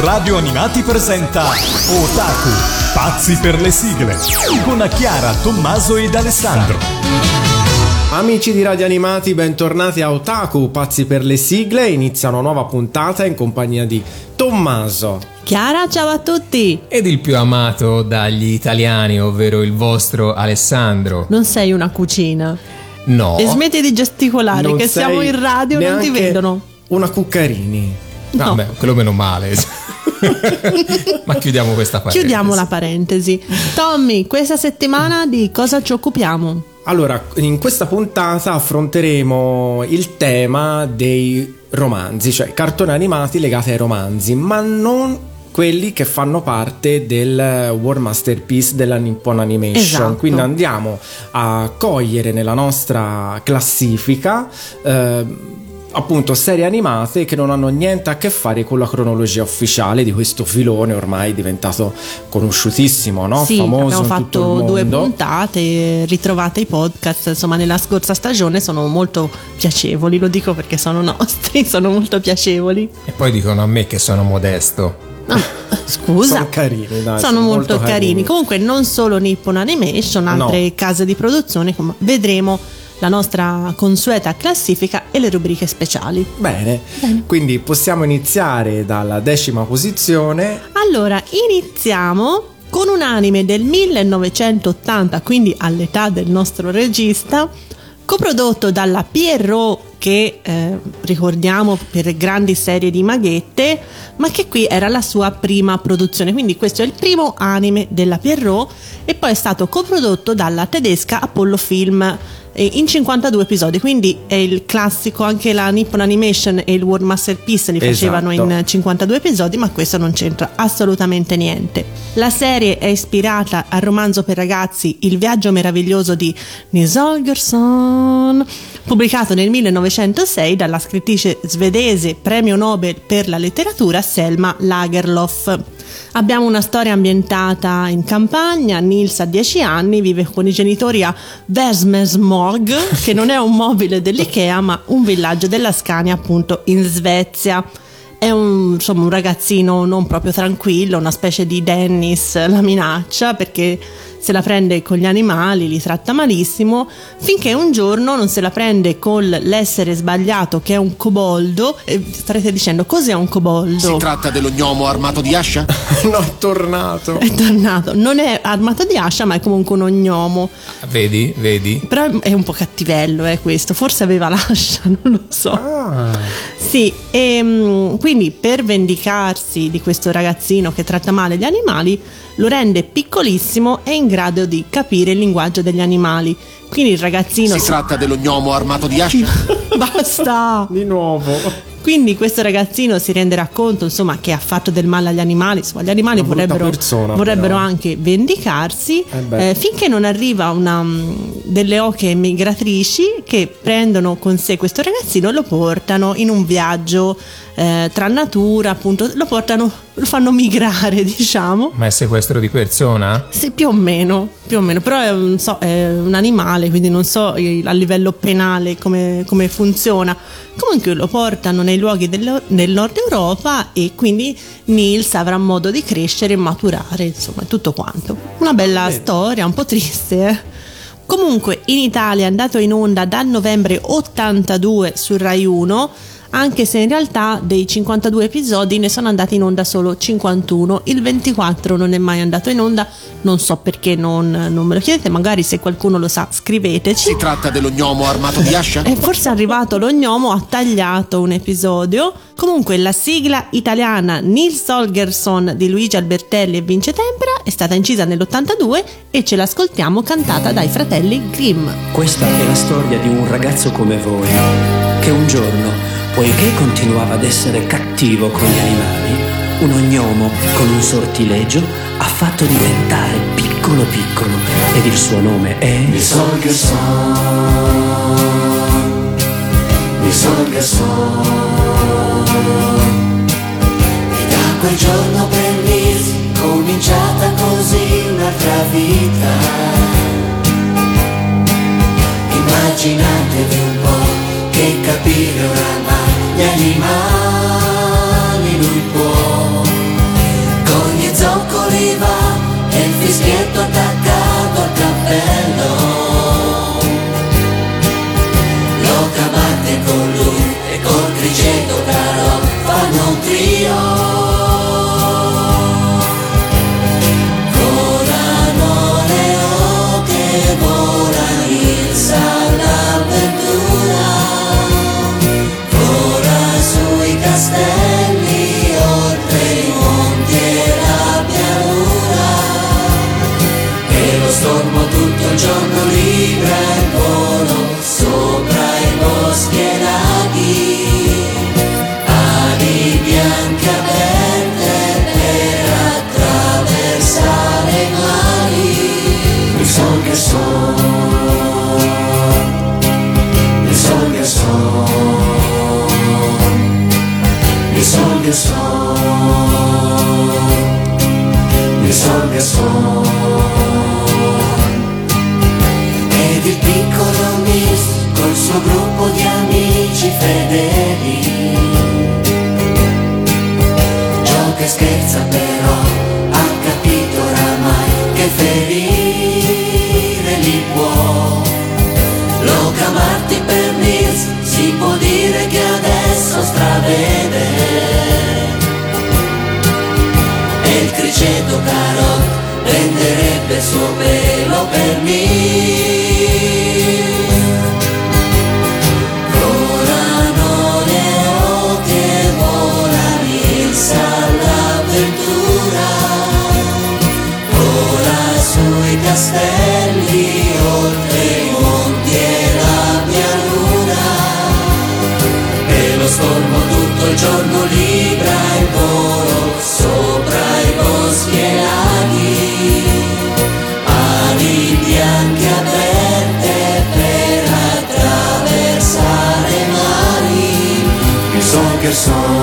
Radio Animati presenta Otaku, pazzi per le sigle, con Chiara, Tommaso ed Alessandro. Amici di Radio Animati, bentornati a Otaku, pazzi per le sigle. Inizia una nuova puntata in compagnia di Tommaso. Chiara, ciao a tutti! Ed il più amato dagli italiani, ovvero il vostro Alessandro. Non sei una cucina. No. E smetti di gesticolare, Non che siamo in radio, non ti vedono. Una Cuccarini. No. Vabbè, quello meno male. Ma chiudiamo questa parte. Chiudiamo la parentesi. Tommy, questa settimana di cosa ci occupiamo? Allora, in questa puntata affronteremo il tema dei romanzi, cioè cartoni animati legati ai romanzi, ma non quelli che fanno parte del War Masterpiece della Nippon Animation. Esatto. Quindi andiamo a cogliere nella nostra classifica eh, appunto serie animate che non hanno niente a che fare con la cronologia ufficiale di questo filone ormai diventato conosciutissimo, no? sì, famoso abbiamo in tutto fatto due puntate, ritrovate i podcast, insomma nella scorsa stagione sono molto piacevoli, lo dico perché sono nostri, sono molto piacevoli. E poi dicono a me che sono modesto. Ah, scusa. Sono carini, dai, sono molto, carini. Comunque non solo Nippon Animation, altre No. case di produzione, come vedremo la nostra consueta classifica e le rubriche speciali. Bene. quindi possiamo iniziare dalla decima posizione. Allora, iniziamo con un anime del 1980, quindi all'età del nostro regista, coprodotto dalla Pierrot che eh, ricordiamo per grandi serie di maghette, ma che qui era la sua prima produzione, quindi questo è il primo anime della Pierrot e poi è stato coprodotto dalla tedesca Apollo Film eh, in 52 episodi, quindi è il classico, anche la Nippon Animation e il World Masterpiece li facevano Esatto. in 52 episodi, ma questo non c'entra assolutamente niente. La serie è ispirata al romanzo per ragazzi Il viaggio meraviglioso di Nils Holgersson, pubblicato nel 1906 dalla scrittrice svedese premio Nobel per la letteratura Selma Lagerlof. Abbiamo una storia ambientata in campagna, Nils ha 10 anni, vive con i genitori a Versmesmorg, che non è un mobile dell'Ikea ma un villaggio della Scania appunto in Svezia. È un, insomma, un ragazzino non proprio tranquillo, una specie di Dennis la minaccia perché se la prende con gli animali, li tratta malissimo, finché un giorno non se la prende con l'essere sbagliato che è un coboldo. E starete dicendo cos'è un coboldo? Si tratta dello gnomo armato di ascia? no, è tornato. è tornato. Non è armato di ascia, ma è comunque un ognomo. Vedi, vedi? Però è un po' cattivello, eh, questo. Forse aveva l'ascia, non lo so. Ah, Sì, e mm, quindi per vendicarsi di questo ragazzino che tratta male gli animali, lo rende piccolissimo e in grado di capire il linguaggio degli animali. Quindi il ragazzino Si tratta dello gnomo armato di ascia? Basta! di nuovo. Quindi questo ragazzino si renderà conto, insomma, che ha fatto del male agli animali. Insomma, gli animali Una vorrebbero, persona, vorrebbero anche vendicarsi Eh eh, finché non arriva una mm, delle oche migratrici che prendono con sé questo ragazzino e lo portano in un viaggio eh, tra natura, appunto, lo portano, lo fanno migrare, diciamo. Ma è sequestro di persona? Sì, più o meno, più o meno, però è un, so, è un animale, quindi non so a livello penale come, come funziona. Comunque lo portano nei luoghi del, del nord Europa e quindi Nils avrà modo di crescere e maturare, insomma, tutto quanto. Una bella storia, un po' triste, eh. Comunque in Italia è andato in onda dal novembre 82 su Rai 1 anche se in realtà dei 52 episodi ne sono andati in onda solo 51, il 24 non è mai andato in onda, non so perché non, non me lo chiedete, magari se qualcuno lo sa scriveteci. Si tratta dello gnomo armato di ascia? E forse è arrivato lo gnomo, ha tagliato un episodio. Comunque la sigla italiana Nils Holgersson di Luigi Albertelli e Vince Tempera è stata incisa nell'82 e ce l'ascoltiamo cantata dai fratelli Grimm. Questa è la storia di un ragazzo come voi, che un giorno, poiché continuava ad essere cattivo con gli animali, un ognomo con un sortilegio ha fatto diventare piccolo piccolo ed il suo nome è... E da quel giorno per Nils cominciata così un'altra vita. Immaginatevi un po' che capire oramai gli animali lui può. Amici fedeli. Gioca e scherza però, ha capito oramai che ferire li può. Loca Marti per Nils, si può dire che adesso stravede. E il criceto carot venderebbe il suo pelo per me. Castelli, oltre i monti e la pianura. E lo stormo tutto il giorno libra il volo sopra i boschi e laghi. Ali bianche aperte per attraversare mari. Il son che son.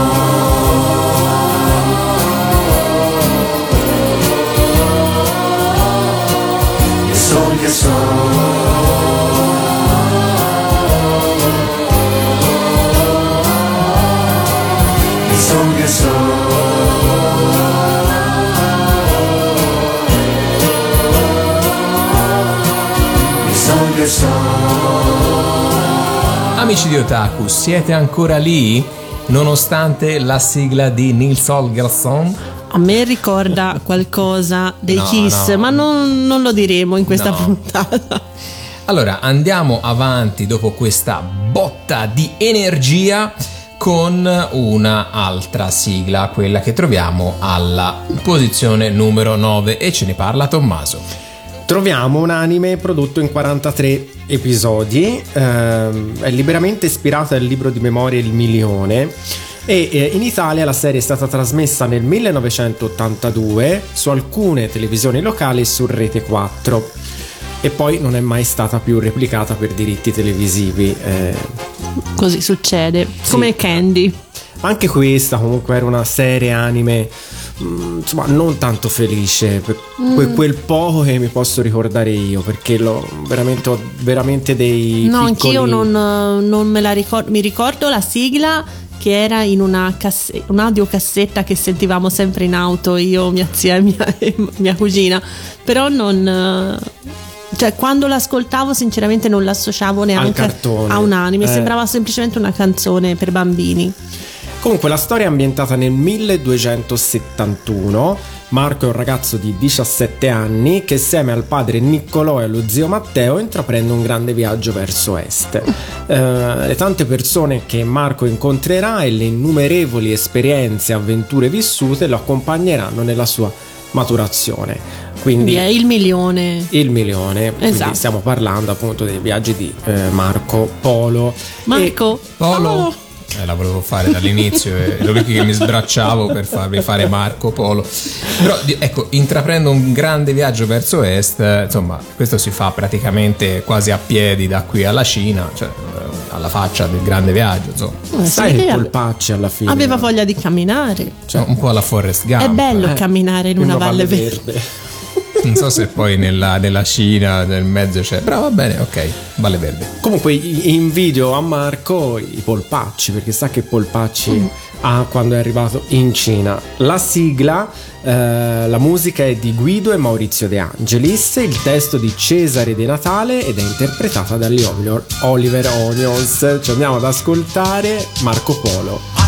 Amici di Otaku, siete ancora lì? Nonostante la sigla di Nils Holgersson? A me ricorda qualcosa dei No, Kiss, no. ma non, non lo diremo in questa No. puntata. Allora, andiamo avanti dopo questa botta di energia con una altra sigla, quella che troviamo alla posizione numero 9 e ce ne parla Tommaso. Troviamo un anime prodotto in 43 episodi, ehm, è liberamente ispirato al libro di memorie Il Milione e eh, in Italia la serie è stata trasmessa nel 1982 su alcune televisioni locali e su Rete 4 e poi non è mai stata più replicata per diritti televisivi. eh. Così succede. Come Candy. Anche questa comunque era una serie anime mm, insomma non tanto felice per que- quel poco che mi posso ricordare io perché l'ho veramente, ho veramente dei No, piccoli... anch'io non, non me la ricordo. Mi ricordo la sigla che era in una casse- un'audiocassetta che sentivamo sempre in auto io, mia zia e mia, e mia cugina. Però non. Cioè, quando l'ascoltavo, sinceramente non l'associavo neanche a un anime, Eh. sembrava semplicemente una canzone per bambini. Comunque la storia è ambientata nel 1271. Marco è un ragazzo di 17 anni che assieme al padre Niccolò e allo zio Matteo intraprende un grande viaggio verso est. Eh, le tante persone che Marco incontrerà e le innumerevoli esperienze e avventure vissute lo accompagneranno nella sua maturazione. Quindi Quindi è il milione. il milione, quindi Esatto. stiamo parlando appunto dei viaggi di eh, Marco Polo. Marco. Polo? Oh, Eh, la volevo fare dall'inizio e ero lì che mi sbracciavo per farvi fare Marco Polo. Però ecco, intraprendo un grande viaggio verso est, insomma, questo si fa praticamente quasi a piedi da qui alla Cina, cioè eh, alla faccia del grande viaggio, insomma. eh, Sai sì, il polpacci alla fine. Aveva voglia di camminare. Cioè, un po' alla Forrest Gump. È bello Eh, camminare in una valle verde. Non so se poi nella, nella Cina, nel mezzo c'è. Però va bene, ok, Valle Verde. Comunque invidio a Marco i polpacci perché sa che polpacci Mm. ha quando è arrivato in Cina. La sigla, eh, la musica è di Guido e Maurizio De Angelis, il testo di Cesare De Natale ed è interpretata dagli Oliver, Oliver Onions. Ci andiamo ad ascoltare Marco Polo. Marco Polo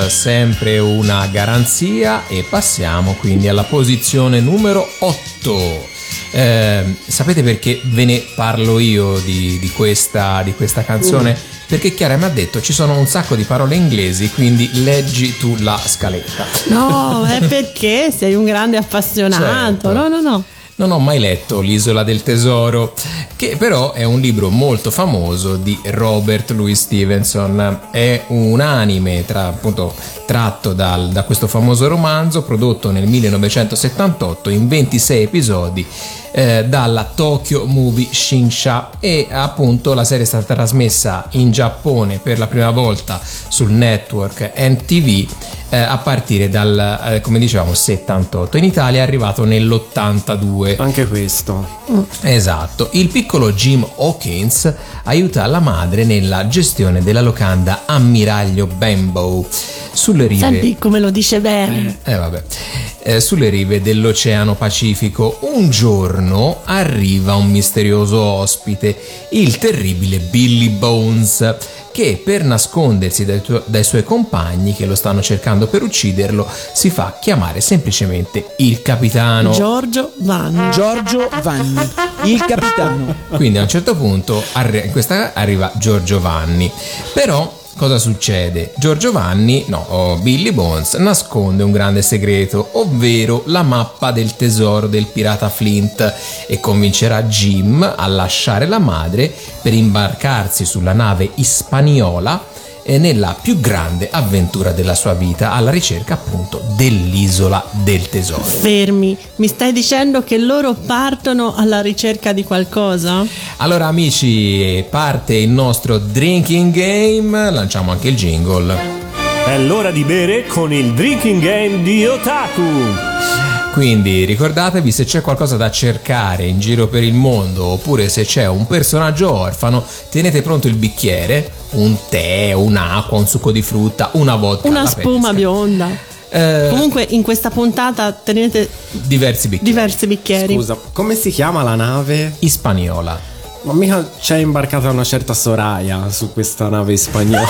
Sempre una garanzia e passiamo quindi alla posizione numero 8. Eh, sapete perché ve ne parlo io di, di questa, di questa canzone? Perché Chiara mi ha detto ci sono un sacco di parole inglesi, quindi leggi tu la scaletta. No, è perché sei un grande appassionato. Certo. No, no, no. Non ho mai letto L'isola del tesoro, che però è un libro molto famoso di Robert Louis Stevenson. È un anime tra, appunto, tratto dal- da questo famoso romanzo, prodotto nel 1978 in 26 episodi eh, dalla Tokyo Movie Shinsha e appunto la serie è stata trasmessa in Giappone per la prima volta sul network NTV eh, a partire dal, eh, come dicevamo, 78. In Italia è arrivato nell'82. Anche questo. Esatto, il piccolo Jim Hawkins aiuta la madre nella gestione della locanda Ammiraglio Bambo sulle rive Senti come lo dice bene. eh, vabbè. Eh, sulle rive dell'Oceano Pacifico. Un giorno arriva un misterioso ospite, il terribile Billy Bones, che per nascondersi dai, tuo- dai suoi compagni che lo stanno cercando per ucciderlo, si fa chiamare semplicemente il capitano. Giorgio Vanni. Giorgio Vanni, il capitano. Quindi a un certo punto arri- in questa arriva Giorgio Vanni. Però cosa succede? Giorgio Vanni, no, oh, Billy Bones nasconde un grande segreto, ovvero la mappa del tesoro del pirata Flint e convincerà Jim a lasciare la madre per imbarcarsi sulla nave Hispaniola nella più grande avventura della sua vita alla ricerca appunto dell'isola del tesoro. Fermi, mi stai dicendo che loro partono alla ricerca di qualcosa? Allora amici, parte il nostro drinking game, lanciamo anche il jingle. È l'ora di bere con il drinking game di Otaku. Quindi ricordatevi se c'è qualcosa da cercare in giro per il mondo oppure se c'è un personaggio orfano, tenete pronto il bicchiere, un tè, un'acqua, un succo di frutta, una vodka, Una spuma pesca. bionda. Eh, Comunque in questa puntata tenete diversi bicchieri. diversi bicchieri. Scusa, come si chiama la nave? Hispaniola. Ma mica c'è imbarcata una certa Soraya su questa nave spagnola.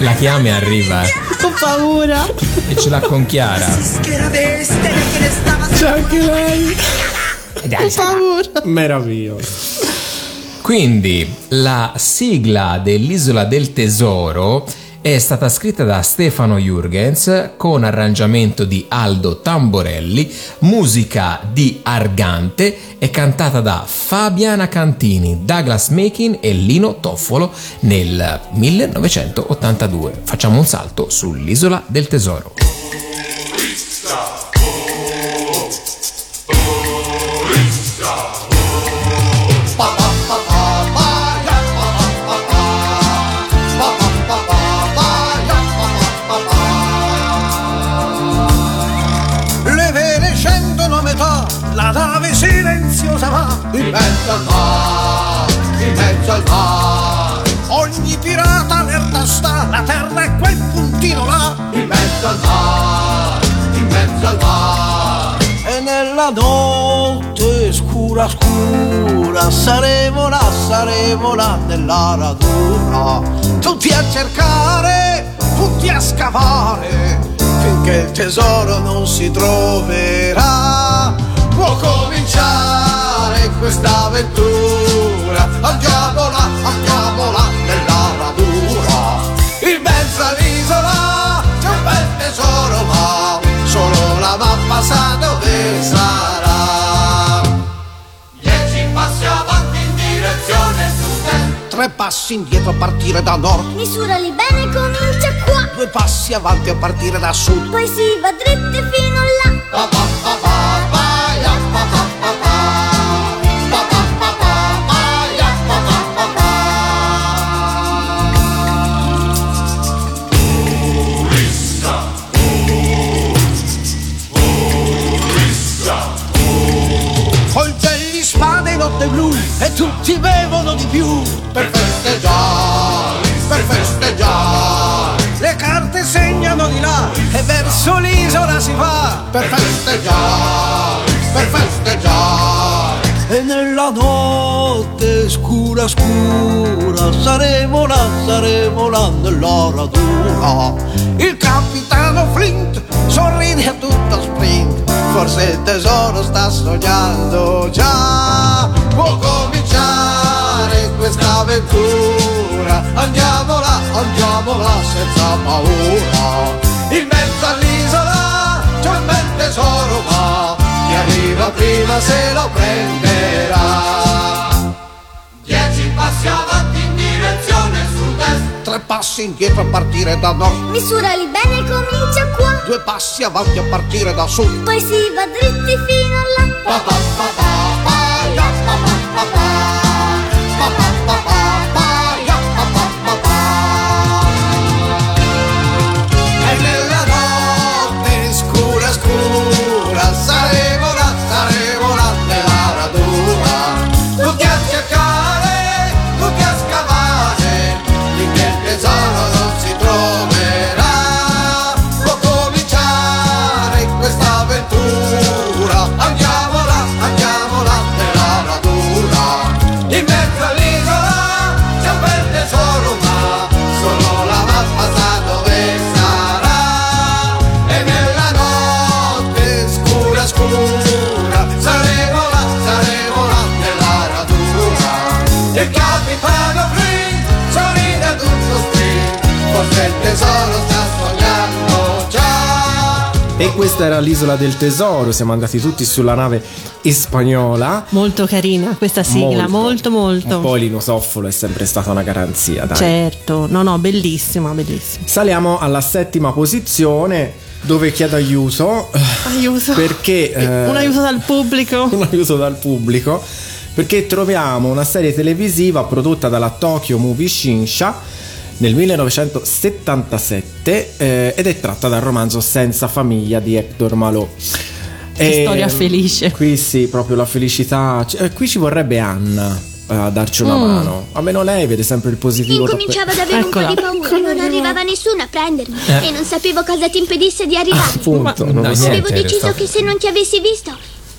La chiami e arriva eh, Ho paura. e ce l'ha con Chiara. C'è anche lei. Ho paura. Meraviglioso. Quindi la sigla dell'Isola del Tesoro è stata scritta da Stefano Jurgens con arrangiamento di Aldo Tamborelli, musica di Argante e cantata da Fabiana Cantini, Douglas Makin e Lino Toffolo nel 1982. Facciamo un salto sull'Isola del Tesoro. Pa, In mezzo al mare, in mezzo al mare. Ogni pirata allerta sta, la terra è quel puntino là. In mezzo al mare, in mezzo al mare. E nella notte scura scura saremo là, saremo là nella radura. Tutti a cercare, tutti a scavare, finché il tesoro non si troverà. Può cominciare questa avventura, andiamo là, andiamo là nella radura. In mezzo all'isola c'è un bel tesoro, ma solo la mappa sa dove sarà. Dieci passi avanti in direzione sud Tre passi indietro a partire da nord. Misurali bene, comincia qua. Due passi avanti a partire da sud. Poi si va dritti fino là. Coltelli, tutti bevono di più per festeggiare, per festeggiare. Le carte segnano di là e verso l'isola si va per festeggiare, per festeggiare. E nella notte scura scura saremo là, saremo là nella radura. Il capitano Flint sorride a tutto sprint, forse il tesoro sta sognando già. Può cominciare questa avventura, andiamo là, andiamo là senza paura. In mezzo all'isola c'è un bel tesoro, ma chi arriva prima se lo prenderà. Tre passi indietro a partire da nord. Misurali bene, comincia qua. Due passi avanti a partire da sud. Poi si va dritti fino là. E questa era l'isola del tesoro, siamo andati tutti sulla nave spagnola. Molto carina questa sigla, molto molto. Poi l'inosoffolo è sempre stata una garanzia, dai. Certo, no no, bellissima, bellissima. Saliamo alla settima posizione dove chiedo aiuto. Aiuto. Perché... eh, Un aiuto dal pubblico. un aiuto dal pubblico. Perché troviamo una serie televisiva prodotta dalla Tokyo Movie Shinsha nel 1977 eh, ed è tratta dal romanzo Senza famiglia di Hector Malot. Che storia felice. Qui sì, proprio la felicità. c- eh, qui ci vorrebbe Anna eh, a darci una Mm. mano. Almeno lei vede sempre il positivo. Incominciavo ad avere Eccola. un po' di paura, non arrivava nessuno a prendermi Eh. e non sapevo cosa ti impedisse di arrivare. Appunto, non. Avevo deciso che se non ti avessi visto,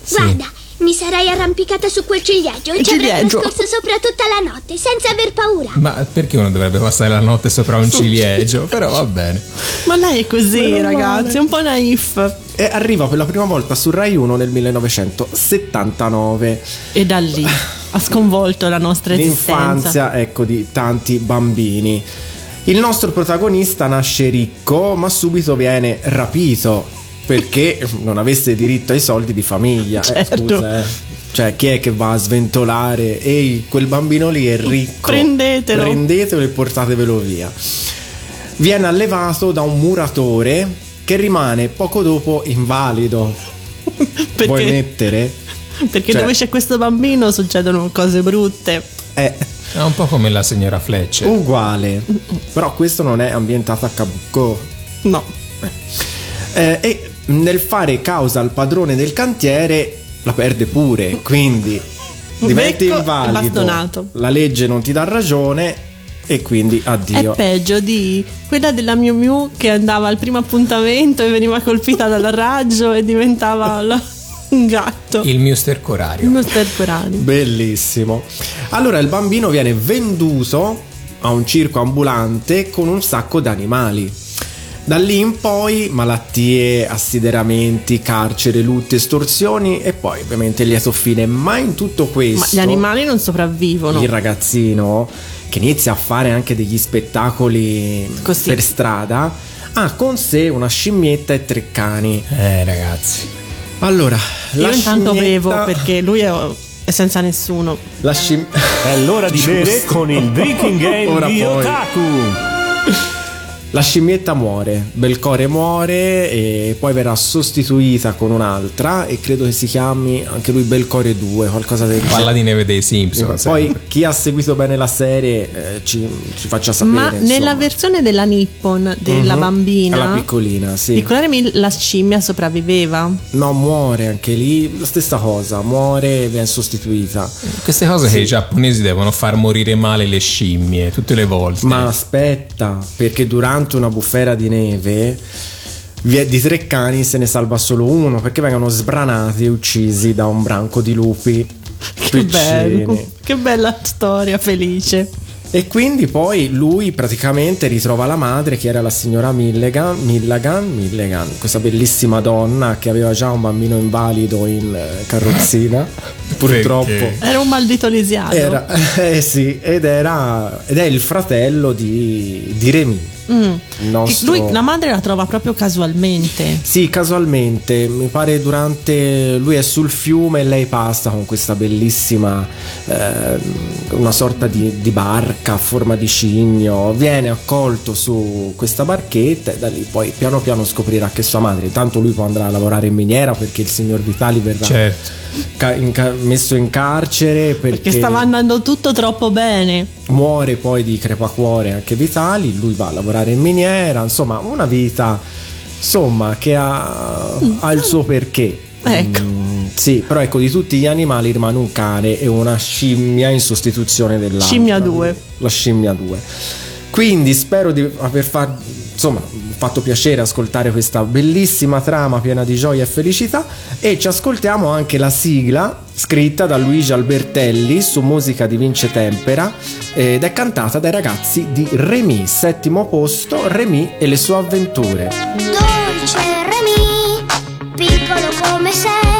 guarda, mi sarei arrampicata su quel ciliegio e Il ci avrei ciliegio. trascorso sopra tutta la notte senza aver paura. Ma perché uno dovrebbe passare la notte sopra un ciliegio? Però va bene. Ma lei è così, Meno ragazzi, è un po' naif. E arriva per la prima volta su Rai 1 nel 1979. E da lì ha sconvolto la nostra esistenza. L'infanzia, ecco, di tanti bambini. Il nostro protagonista nasce ricco, ma subito viene rapito perché non avesse diritto ai soldi di famiglia. Eh, Certo. scusa, eh. Cioè, chi è che va a sventolare? Ehi, quel bambino lì è ricco. Prendetelo. Prendetelo e portatevelo via. Viene allevato da un muratore che rimane poco dopo invalido. Perché? Vuoi mettere? Perché Cioè- dove c'è questo bambino succedono cose brutte. È È un po' come la signora Fletcher. uguale. Però questo non è ambientato a Cabucco. No. Eh, e nel fare causa al padrone del cantiere la perde pure, quindi diventi Becco invalido. La legge non ti dà ragione e quindi addio. È peggio di quella della Miu Miu che andava al primo appuntamento e veniva colpita dal raggio e diventava la- un gatto. Il mio stercorario. Il mio stercorario. Bellissimo. Allora il bambino viene venduto a un circo ambulante con un sacco d'animali. Da lì in poi malattie, assideramenti, carcere, lutte, estorsioni e poi ovviamente lieto fine. Ma in tutto questo Ma gli animali non sopravvivono. il ragazzino che inizia a fare anche degli spettacoli Così. per strada ha con sé una scimmietta e tre cani. Eh, ragazzi. Allora, Io la intanto scimmietta- bevo perché lui è, senza nessuno. La scim- È l'ora di bere Giusto. con il drinking game Ora di poi. Otaku. La scimmietta muore, Belcore muore e poi verrà sostituita con un'altra e credo che si chiami anche lui Belcore 2, qualcosa del Palla di neve dei Simpsons. Poi chi ha seguito bene la serie eh, ci, ci faccia sapere. Ma insomma. nella versione della Nippon della Mhm. bambina, La piccolina, sì. piccola Remy, la scimmia sopravviveva. No, muore anche lì, la stessa cosa, muore e viene sostituita. Queste cose che i giapponesi devono far morire male le scimmie tutte le volte. Ma aspetta, perché durante una bufera di neve di tre cani se ne salva solo uno perché vengono sbranati e uccisi da un branco di lupi. Che bello, che bella storia felice. E quindi poi lui praticamente ritrova la madre che era la signora Milligan, Milligan, Milligan, questa bellissima donna che aveva già un bambino invalido in eh, carrozzina. Purtroppo. Perché? Era un maldito lisiano. Era, eh sì, ed era ed è il fratello di, di Remy. Mm. nostro- Lui, la madre la trova proprio casualmente. Sì, casualmente, mi pare durante lui è sul fiume e lei passa con questa bellissima eh, una sorta di, di barca a forma di cigno, viene accolto su questa barchetta e da lì poi piano piano scoprirà che sua madre, intanto lui poi andrà a lavorare in miniera perché il signor Vitali verrà Certo. ca- in ca- messo in carcere perché, Perché stava andando tutto troppo bene. Muore poi di crepacuore anche Vitali, lui va a lavorare in miniera, insomma una vita insomma che ha, ha il suo perché. Ecco. Mm, sì, però ecco di tutti gli animali rimane un cane e una scimmia in sostituzione dell'altra. Scimmia due. La scimmia 2. Quindi spero di aver fa- insomma, fatto piacere ascoltare questa bellissima trama piena di gioia e felicità e ci ascoltiamo anche la sigla scritta da Luigi Albertelli su musica di Vince Tempera ed è cantata dai ragazzi di Remy, settimo posto, Remy e le sue avventure. Dolce Remy, piccolo come sei,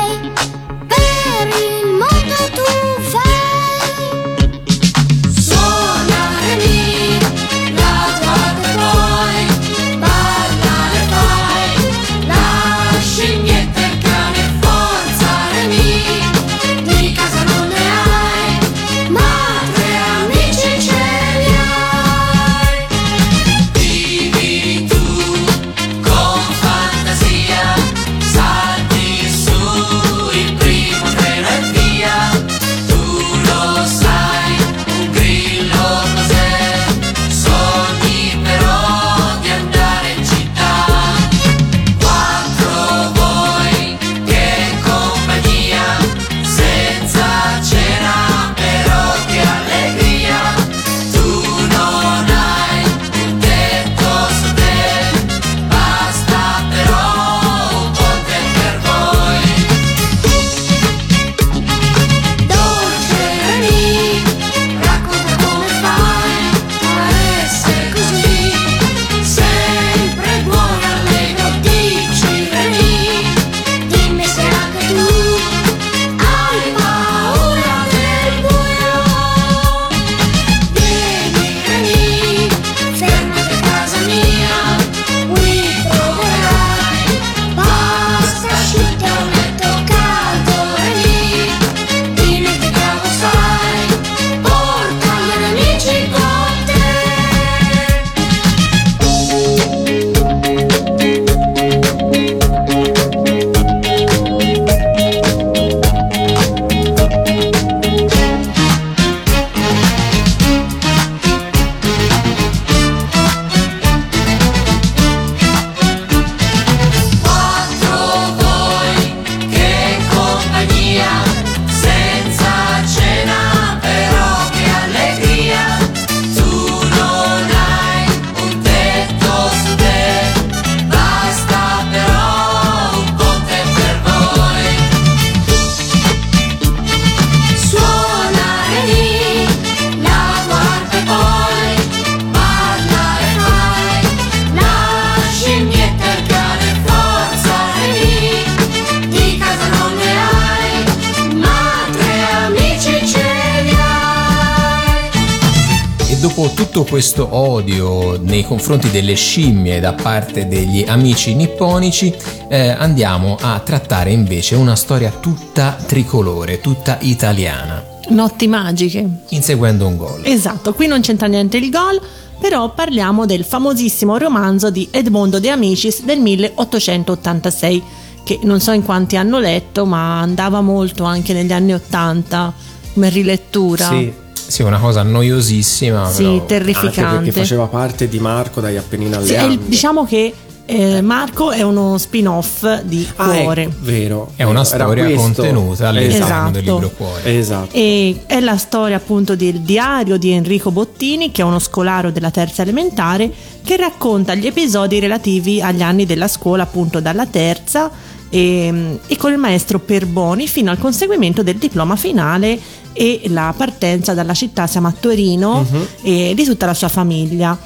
questo odio nei confronti delle scimmie da parte degli amici nipponici, eh, andiamo a trattare invece una storia tutta tricolore, tutta italiana, Notti magiche. inseguendo un gol. Esatto, qui non c'entra niente il gol, però parliamo del famosissimo romanzo di Edmondo De Amicis del 1886, che non so in quanti hanno letto, ma andava molto anche negli anni 80 come rilettura. Sì, Sì, una cosa noiosissima. Sì, però- anche terrificante. perché faceva parte di Marco dagli Appennini alle Sì, è il- diciamo che eh, Marco è uno spin-off di Ah, è Cuore. vero. È una storia questo. contenuta all'interno Esatto. del libro Cuore. Esatto. E è la storia appunto del diario di Enrico Bottini, che è uno scolaro della terza elementare, che racconta gli episodi relativi agli anni della scuola, appunto dalla terza, e, e con il maestro Perboni fino al conseguimento del diploma finale e la partenza dalla città, siamo a Torino, e di tutta la sua famiglia.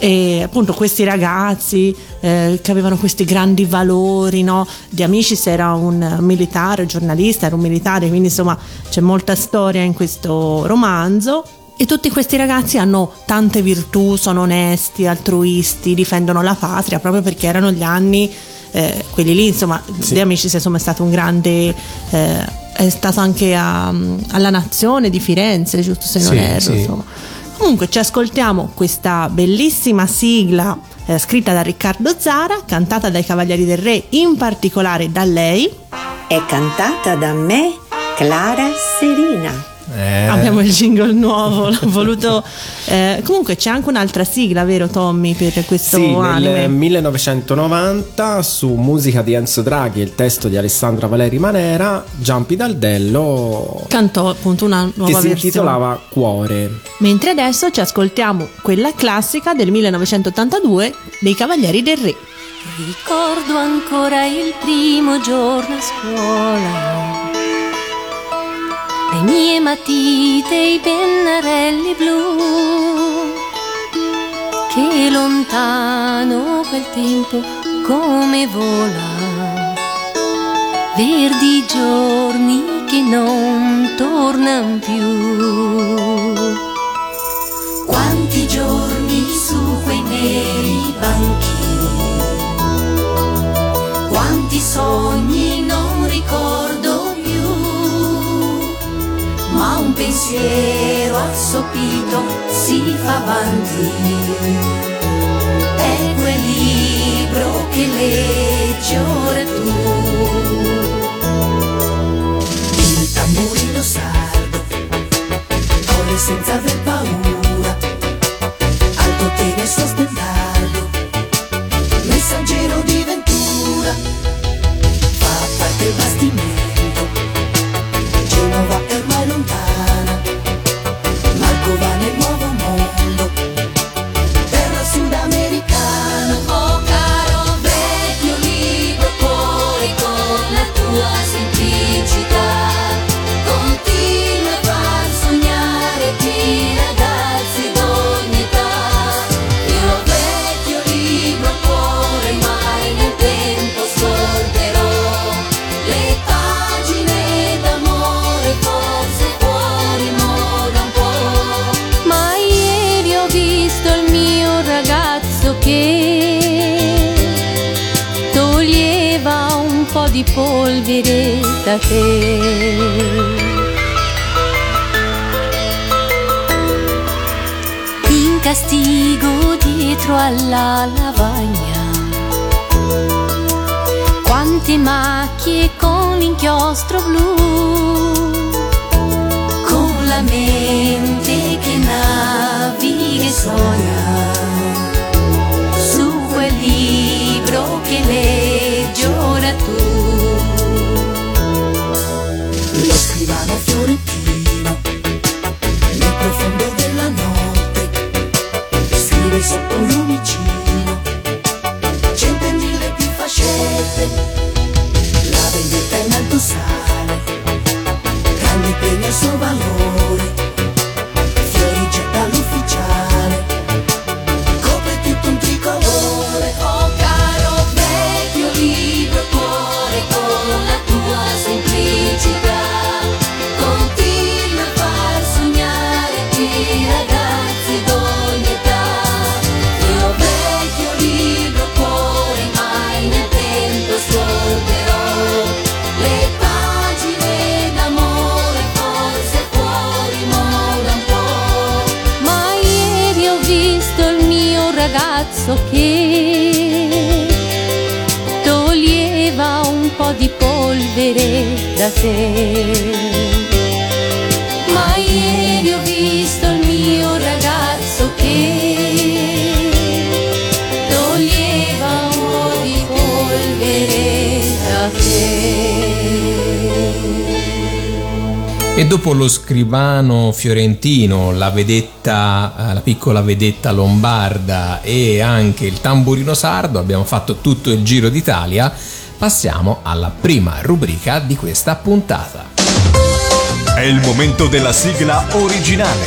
E appunto questi ragazzi eh, che avevano questi grandi valori, no? Di Amicis era un militare, giornalista, era un militare, quindi insomma c'è molta storia in questo romanzo. E tutti questi ragazzi hanno tante virtù, sono onesti, altruisti, difendono la patria proprio perché erano gli anni, eh, quelli lì, insomma, De Amicis insomma, è stato un grande. eh, è stato anche a- alla Nazione di Firenze, giusto se non Sì, erro. sì. Insomma. Comunque ci ascoltiamo questa bellissima sigla eh, scritta da Riccardo Zara, cantata dai Cavalieri del Re, in particolare da lei. È cantata da me, Clara Serina. Eh, Abbiamo il jingle nuovo, l'ho voluto. eh, comunque c'è anche un'altra sigla, vero Tommy, per questo Sì, anime? nel 1990 su musica di Enzo Draghi e il testo di Alessandra Valeri Manera, Giampi Daldello Cantò appunto una che nuova si versione. intitolava Cuore. Mentre adesso ci ascoltiamo quella classica del 1982 dei Cavalieri del Re. Ricordo ancora il primo giorno a scuola. Le mie matite, i pennarelli blu. Che lontano quel tempo come vola. Verdi giorni che non tornano più. Quanti giorni su quei neri banchi quanti sogni non ricordo pensiero assopito si fa avanti. Da te. Ma ieri ho visto il mio ragazzo che toglieva un po' di polvere da te. E dopo lo scrivano fiorentino, la vedetta, eh, la piccola vedetta lombarda e anche il tamburino sardo, abbiamo fatto tutto il giro d'Italia. Passiamo alla prima rubrica di questa puntata. È il momento della sigla originale.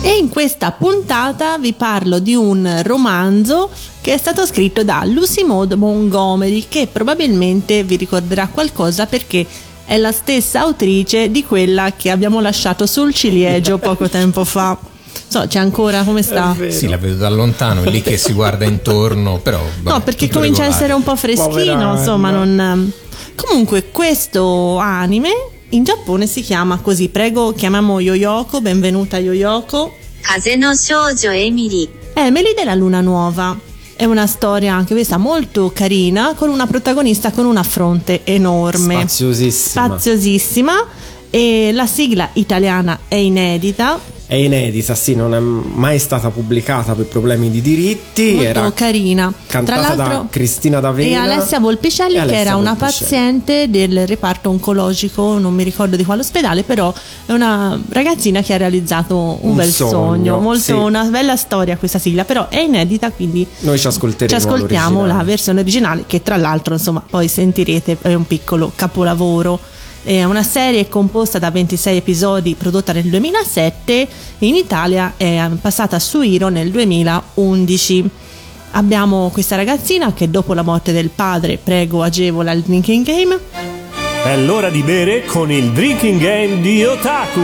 E in questa puntata vi parlo di un romanzo che è stato scritto da Lucy Maud Montgomery, che probabilmente vi ricorderà qualcosa perché è la stessa autrice di quella che abbiamo lasciato sul ciliegio poco tempo fa. so, c'è ancora come sta? Sì, la vedo da lontano, è lì che si guarda intorno, però... Vabbè, no, perché comincia a essere un po' freschino, Povera insomma, non... Ehm, comunque questo anime in Giappone si chiama così, prego, chiamiamo Yoyoko, benvenuta Yoyoko. Caseno Shoujo Emily. Emily della Luna Nuova. È una storia anche questa molto carina, con una protagonista con una fronte enorme. Spaziosissima. Spaziosissima. E la sigla italiana è inedita è inedita, sì, non è mai stata pubblicata per problemi di diritti. molto era carina. cantata Tra da Cristina D'Avena e Alessia Volpiscelli e Alessia che era una Volpiscelli. paziente del reparto oncologico, non mi ricordo di quale ospedale, però è una ragazzina che ha realizzato un, Un bel sogno, sogno, molto sì. una bella storia questa sigla, però è inedita, quindi Noi ci ascolteremo. ci ascoltiamo la versione originale che tra l'altro insomma poi sentirete è un piccolo capolavoro è una serie composta da 26 episodi prodotta nel 2007 in Italia è passata su Iro nel 2011 abbiamo questa ragazzina che dopo la morte del padre prego agevola il drinking game È l'ora di bere con il drinking game di Otaku.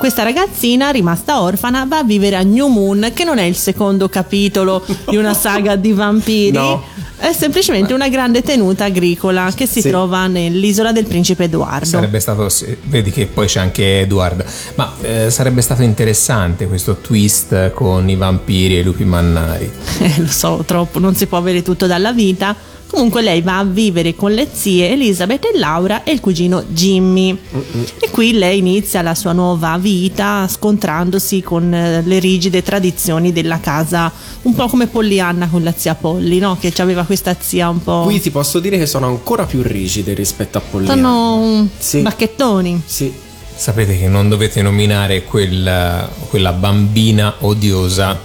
questa ragazzina rimasta orfana va a vivere a New Moon che non è il secondo capitolo di una saga di vampiri No. È semplicemente una grande tenuta agricola che si Sì. trova nell'isola del principe Edoardo Sarebbe stato, vedi che poi c'è anche Edward, ma eh, sarebbe stato interessante questo twist con i vampiri e i lupi mannari. Eh, lo so troppo non si può avere tutto dalla vita comunque lei va a vivere con le zie Elizabeth e Laura e il cugino Jimmy e qui lei inizia la sua nuova vita scontrandosi con eh, le rigide tradizioni della casa un po' come Pollyanna con la zia Polly no? che aveva questa zia un po' Qui ti posso dire che sono ancora più rigide rispetto a Pollyanna. sono Sì. bacchettoni Sì. Sapete che non dovete nominare quella, quella bambina odiosa,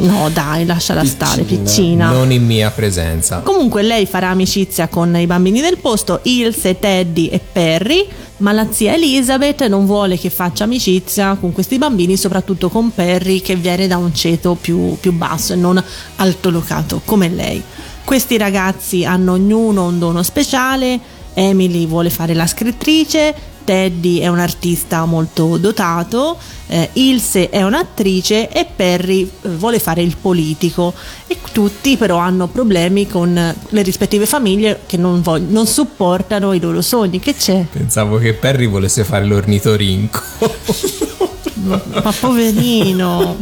no dai lasciala stare piccina non in mia presenza. Comunque lei farà amicizia con i bambini del posto, Ilse, Teddy e Perry, ma la zia Elizabeth non vuole che faccia amicizia con questi bambini, soprattutto con Perry che viene da un ceto più, più basso e non altolocato come lei. Questi ragazzi hanno ognuno un dono speciale, Emily vuole fare la scrittrice, Teddy è un artista molto dotato, eh, Ilse è un'attrice e Perry eh, vuole fare il politico e tutti però hanno problemi con eh, le rispettive famiglie che non, vog- non supportano i loro sogni. Che c'è? Pensavo che Perry volesse fare l'ornitorinco. Ma poverino,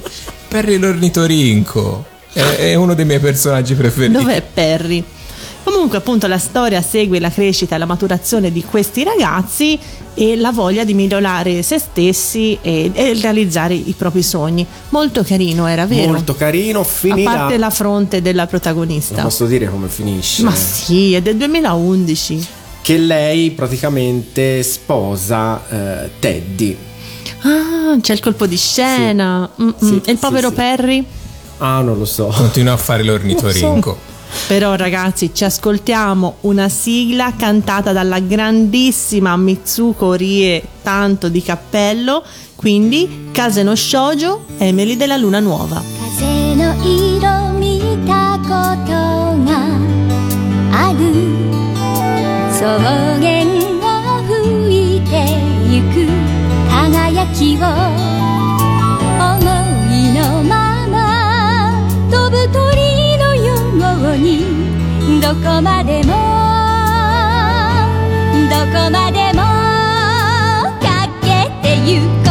Perry l'ornitorinco è, è uno dei miei personaggi preferiti. dov'è Perry? Comunque appunto la storia segue la crescita e la maturazione di questi ragazzi e la voglia di migliorare se stessi e, e realizzare i propri sogni. Molto carino era, vero? Molto carino, A finirà. parte la fronte della protagonista. Non posso dire come finisce. Ma sì, è del 2011. Che lei praticamente sposa eh, Teddy. Ah, c'è il colpo di scena. Mm, mm. Sì, e il povero sì, sì. Perry? Ah, non lo so. Continua a fare l'ornitorinco. Però ragazzi, ci ascoltiamo una sigla cantata dalla grandissima Mitsuko Rie, tanto di cappello, quindi Case no Shoujo, Emily della Luna Nuova. 風の色見たことがある草原を吹いてゆく輝きを どこまでもどこまでもかけてゆく。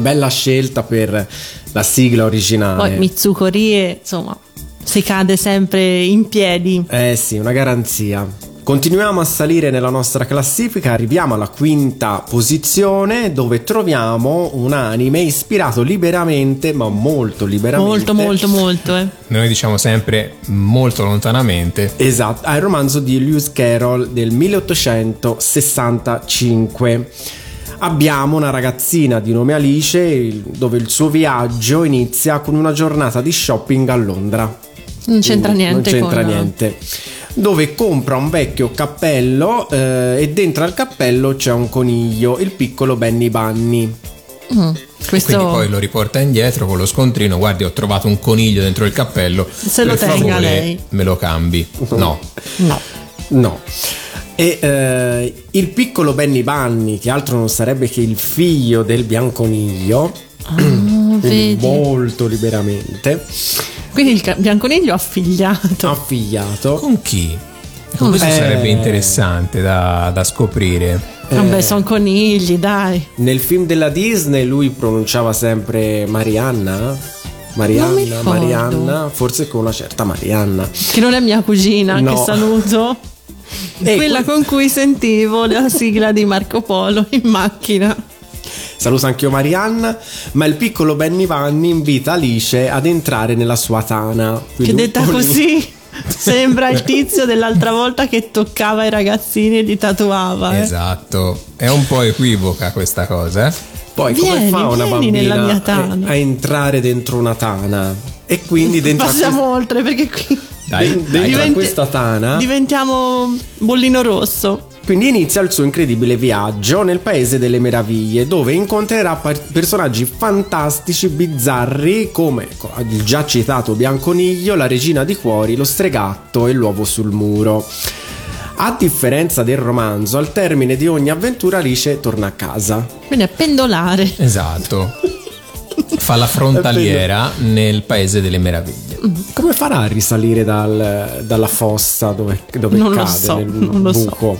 Bella scelta per la sigla originale. Poi Mitsuko Rie, insomma, si cade sempre in piedi. Eh sì, una garanzia. Continuiamo a salire nella nostra classifica, arriviamo alla quinta posizione dove troviamo un anime ispirato liberamente, ma molto liberamente. Molto, molto, molto, eh. Noi diciamo sempre molto lontanamente. Esatto, al romanzo di Lewis Carroll del 1865. Abbiamo una ragazzina di nome Alice dove il suo viaggio inizia con una giornata di shopping a Londra. Non c'entra Quindi niente Non c'entra con- niente. Dove compra un vecchio cappello eh, e dentro al cappello c'è un coniglio, il piccolo Benny Bunny. Mm, questo Quindi poi lo riporta indietro con lo scontrino. Guardi, ho trovato un coniglio dentro il cappello. Se lo tenga favore, lei." Me lo cambi. No. no. No. E eh, il piccolo Benny Bunny, che altro non sarebbe che il figlio del bianconiglio, vedi. molto liberamente, Quindi il bianconiglio affiliato. affiliato. Con chi? Non Questo so. sarebbe Eh. interessante da, da scoprire. Vabbè, sono conigli, dai. Nel film della Disney lui pronunciava sempre Marianna. Marianna. Marianna, forse con una certa Marianna. Che non è mia cugina, No. che saluto. E Quella que- con cui sentivo la sigla di Marco Polo in macchina. Saluto anch'io Marianna, ma il piccolo Benny Vanni invita Alice ad entrare nella sua tana. Che Quindi detta così sembra il tizio dell'altra volta che toccava i ragazzini e li tatuava. eh. Esatto. È un po' equivoca questa cosa. eh? Poi come Vieni, fa una bambina mia tana. a, a entrare dentro una tana? E quindi dentro, Passiamo questa, oltre perché qui Dai, dai. Diventi- questa tana diventiamo bollino rosso. Quindi inizia il suo incredibile viaggio nel paese delle meraviglie, dove incontrerà par- personaggi fantastici, bizzarri, come ecco, il già citato Bianconiglio, la regina di cuori, lo stregatto e l'uovo sul muro. A differenza del romanzo, al termine di ogni avventura Alice torna a casa. Quindi a pendolare. Esatto. Fa la frontaliera nel paese delle meraviglie. Come farà a risalire dal- dalla fossa dove, dove Non lo cade so, nel non lo so. buco?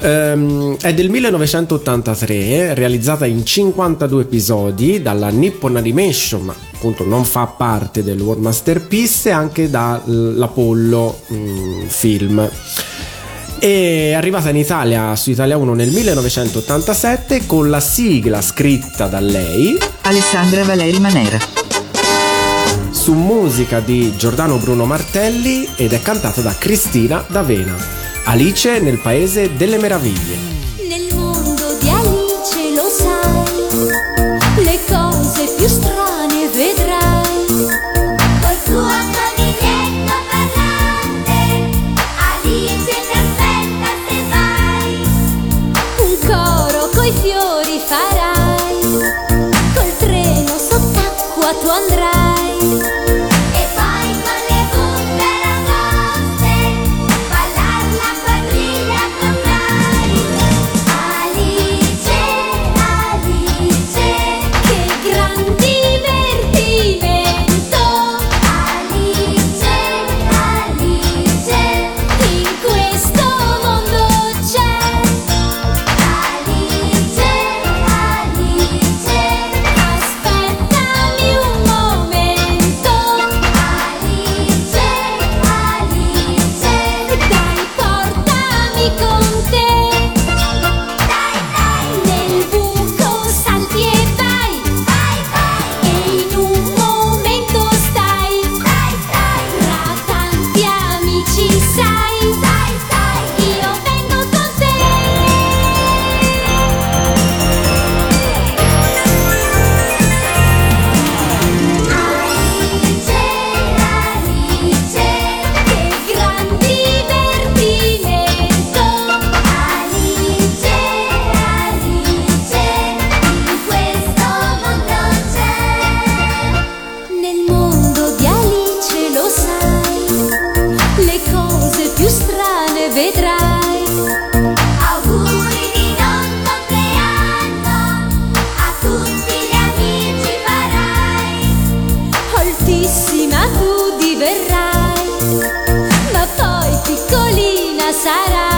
Ehm, è del 1983, realizzata in 52 episodi dalla Nippon Animation, ma appunto non fa parte del World Masterpiece, e anche dall'Apollo mm, Film. È arrivata in Italia su Italia 1 nel 1987 con la sigla scritta da lei Alessandra Valeri Manera. Su musica di Giordano Bruno Martelli ed è cantata da Cristina D'Avena. Alice nel paese delle meraviglie. Piccolina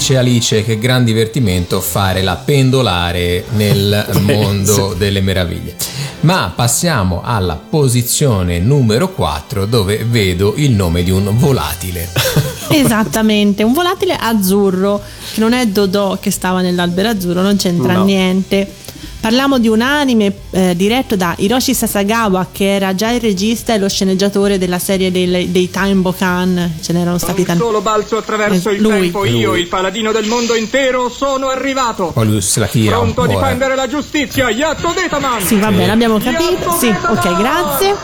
Alice, Alice, che gran divertimento fare la pendolare nel mondo delle meraviglie. Ma passiamo alla posizione numero 4 dove vedo il nome di un volatile. Esattamente, un volatile azzurro che non è Dodò che stava nell'albero azzurro, non c'entra No. niente. Parliamo di un anime eh, diretto da Hiroshi Sasagawa che era già il regista e lo sceneggiatore della serie dei, dei Time Bokan, ce n'erano stati tanti. Solo balzo attraverso Eh, il lui. tempo. Io, Lui. il paladino del mondo intero, sono arrivato. Lui se la tira un Pronto a eh. difendere la giustizia. Yatto Detaman. Sì, va bene, abbiamo capito. Sì, ok, grazie.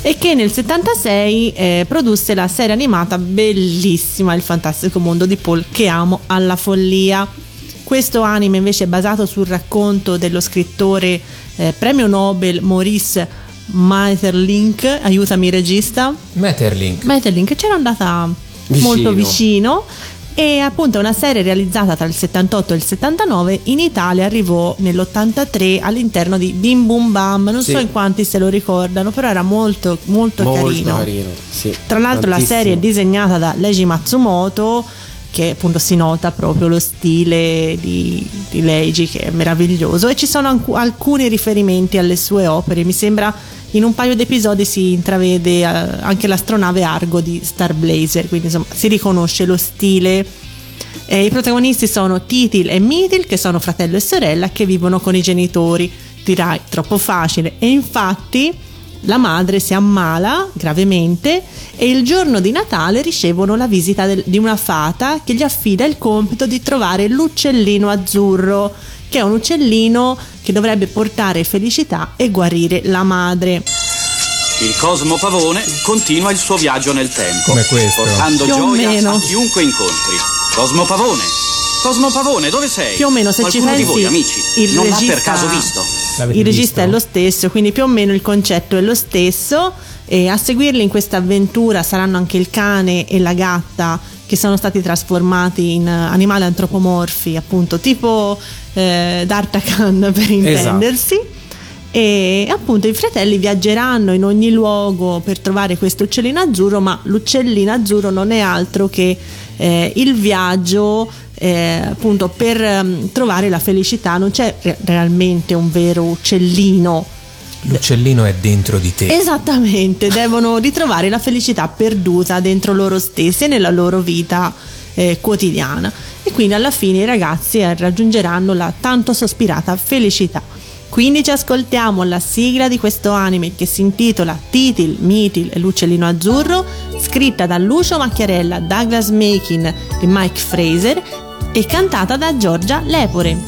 E che nel 76 eh, produsse la serie animata bellissima Il fantastico mondo di Paul che amo alla follia. Questo anime invece è basato sul racconto dello scrittore eh, premio Nobel Maurice Maeterlinck, aiutami regista. Metterlink. Maeterlinck c'era andata Vicino. molto vicino e appunto è una serie realizzata tra il 78 e il 79 in Italia arrivò nell'83 all'interno di Bim Bum Bam non Sì. so in quanti se lo ricordano però era molto molto, Molto carino. carino. sì. tra l'altro la Tantissimo. serie è disegnata da Leiji Matsumoto che appunto si nota proprio lo stile di, di Leiji che è meraviglioso. E ci sono ancu- alcuni riferimenti alle sue opere. Mi sembra in un paio di episodi si intravede eh, anche l'astronave Argo di Star Blazer quindi insomma si riconosce lo stile. Eh, i protagonisti sono Titil e Mithil che sono fratello e sorella che vivono con i genitori. Dirai troppo facile. E infatti la madre si ammala gravemente e il giorno di Natale ricevono la visita del- di una fata che gli affida il compito di trovare l'uccellino azzurro, che è un uccellino che dovrebbe portare felicità e guarire la madre. Il Cosmo Pavone continua il suo viaggio nel tempo, Come questo. portando Più gioia meno. a chiunque incontri. Cosmo Pavone, Cosmo Pavone, dove sei? Più o meno, se ci Qualcuno di pensi, voi, amici, il non l'ha regista- per caso visto? Il regista è lo stesso, quindi più o meno il concetto è lo stesso. E a seguirli in questa avventura saranno anche il cane e la gatta che sono stati trasformati in eh, animali antropomorfi, appunto, tipo eh, D'Artacan per intendersi. E appunto i fratelli viaggeranno in ogni luogo per trovare questo uccellino azzurro, ma l'uccellino azzurro non è altro che eh, il viaggio eh, appunto per ehm, trovare la felicità non c'è re- realmente un vero uccellino L'uccellino è dentro di te. Esattamente, devono ritrovare la felicità perduta dentro loro stessi e nella loro vita eh, quotidiana. E quindi alla fine i ragazzi eh, raggiungeranno la tanto sospirata felicità. Quindi ci ascoltiamo la sigla di questo anime che si intitola Titil, Mitil e l'uccellino azzurro, scritta da Lucio Macchiarella, Douglas Makin e Mike Fraser e cantata da Giorgia Lepore.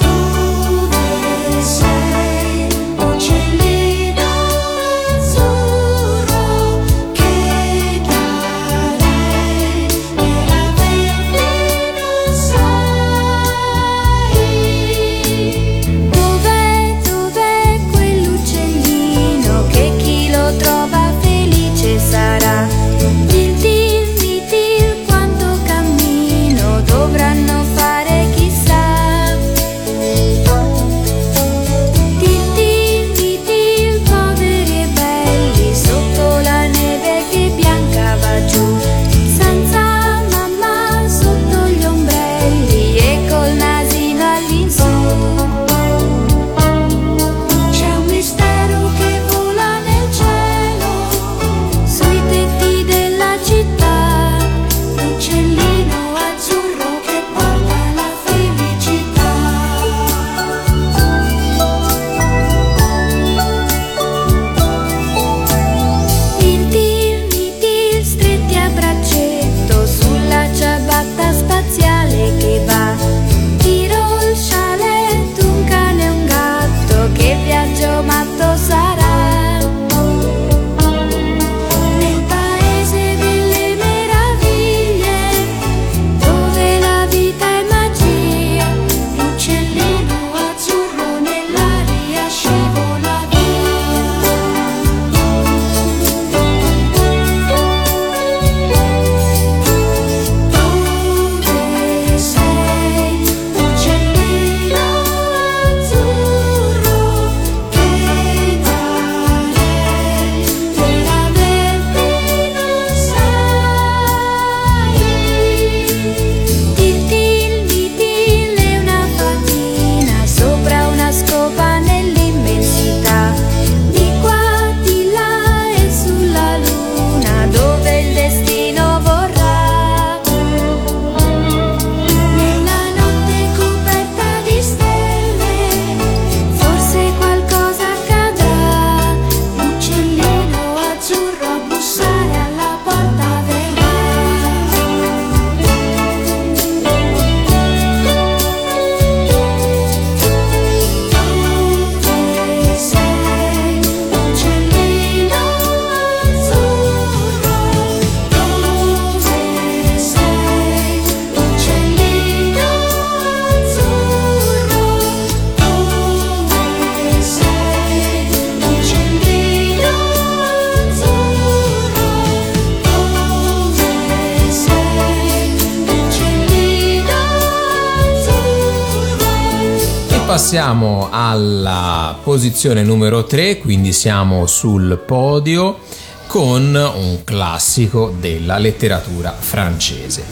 Posizione numero 3, quindi siamo sul podio con un classico della letteratura francese.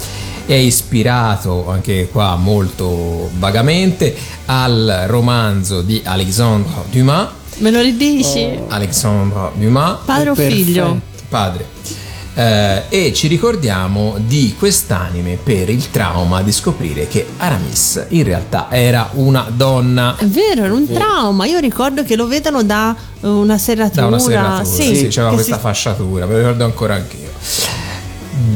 È ispirato anche qua molto vagamente al romanzo di Alexandre Dumas. Me lo ridici? Alexandre Dumas. Padre o figlio? Padre. Eh, e ci ricordiamo di quest'anime per il trauma di scoprire che Aramis in realtà era una donna. È vero, era un trauma. Io ricordo che lo vedono da una serratura. Da una serratura, sì, Sì, c'era questa si- fasciatura, me lo ricordo ancora anch'io.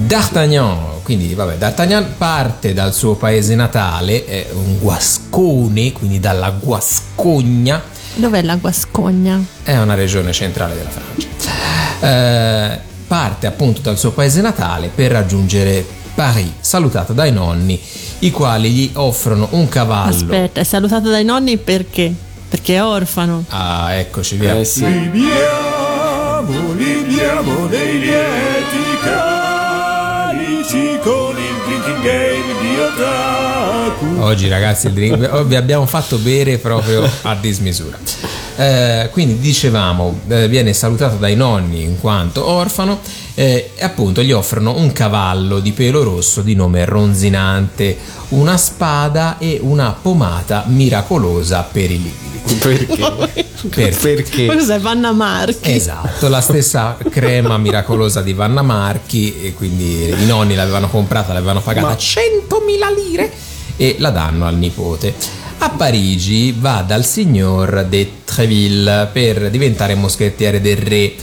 D'Artagnan, quindi vabbè, D'Artagnan parte dal suo paese natale, è un guascone, quindi dalla Guascogna, Dov'è la Guascogna? è una regione centrale della Francia. Eh, parte appunto dal suo paese natale per raggiungere Paris, salutato dai nonni, i quali gli offrono un cavallo. Aspetta, è salutato dai nonni perché? Perché è orfano. Ah, eccoci via. Eh Libiamo, libiamo dei lieti calici con il drinking game di Otaku. Oggi ragazzi il drink- oh, vi abbiamo fatto bere proprio a dismisura. Eh, quindi dicevamo, eh, viene salutato dai nonni in quanto orfano eh, e appunto gli offrono un cavallo di pelo rosso di nome Ronzinante, una spada e una pomata miracolosa per i lividi. Perché? Perché? Ma cos'è Vanna Marchi? Esatto, la stessa crema miracolosa di Vanna Marchi e quindi i nonni l'avevano comprata, l'avevano pagata Ma- 100.000 lire e la danno al nipote. A Parigi va dal signor de Treville per diventare moschettiere del re.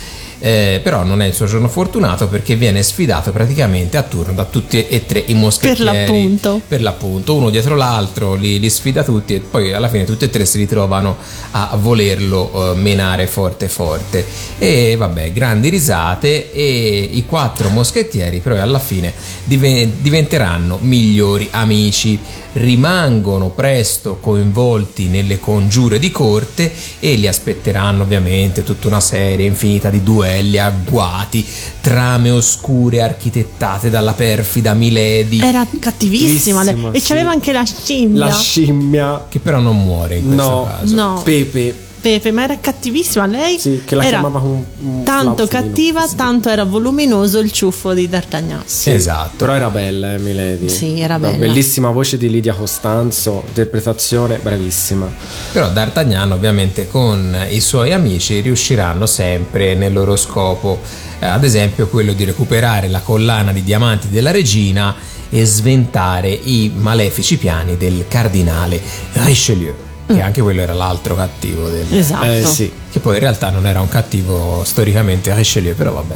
Eh, però non è il suo giorno fortunato perché viene sfidato praticamente a turno da tutti e tre i moschettieri. Per l'appunto. Per l'appunto, uno dietro l'altro li, li sfida tutti e poi alla fine tutti e tre si ritrovano a volerlo eh, menare forte forte. E vabbè, grandi risate e i quattro moschettieri però alla fine diven- diventeranno migliori amici. Rimangono presto coinvolti nelle congiure di corte e li aspetteranno ovviamente tutta una serie infinita di duelli agguati, trame oscure architettate dalla perfida Milady. Era. Cattivissima, e sì. c'aveva anche la scimmia. La scimmia. Che però non muore in questo No, caso. No. Pepe. Pepe, ma era cattivissima lei. Sì, che la era chiamava un, un tanto cattiva, tanto era voluminoso il ciuffo di D'Artagnan. Sì, Esatto. Però era bella, eh, Milady. Sì, era Una bella. bellissima voce di Lidia Costanzo, interpretazione bravissima. Però D'Artagnan ovviamente con i suoi amici riusciranno sempre nel loro scopo, eh, ad esempio quello di recuperare la collana di diamanti della regina e sventare i malefici piani del cardinale Richelieu, che anche quello era l'altro cattivo del... Esatto. Eh sì. Che poi in realtà non era un cattivo storicamente Richelieu, però vabbè.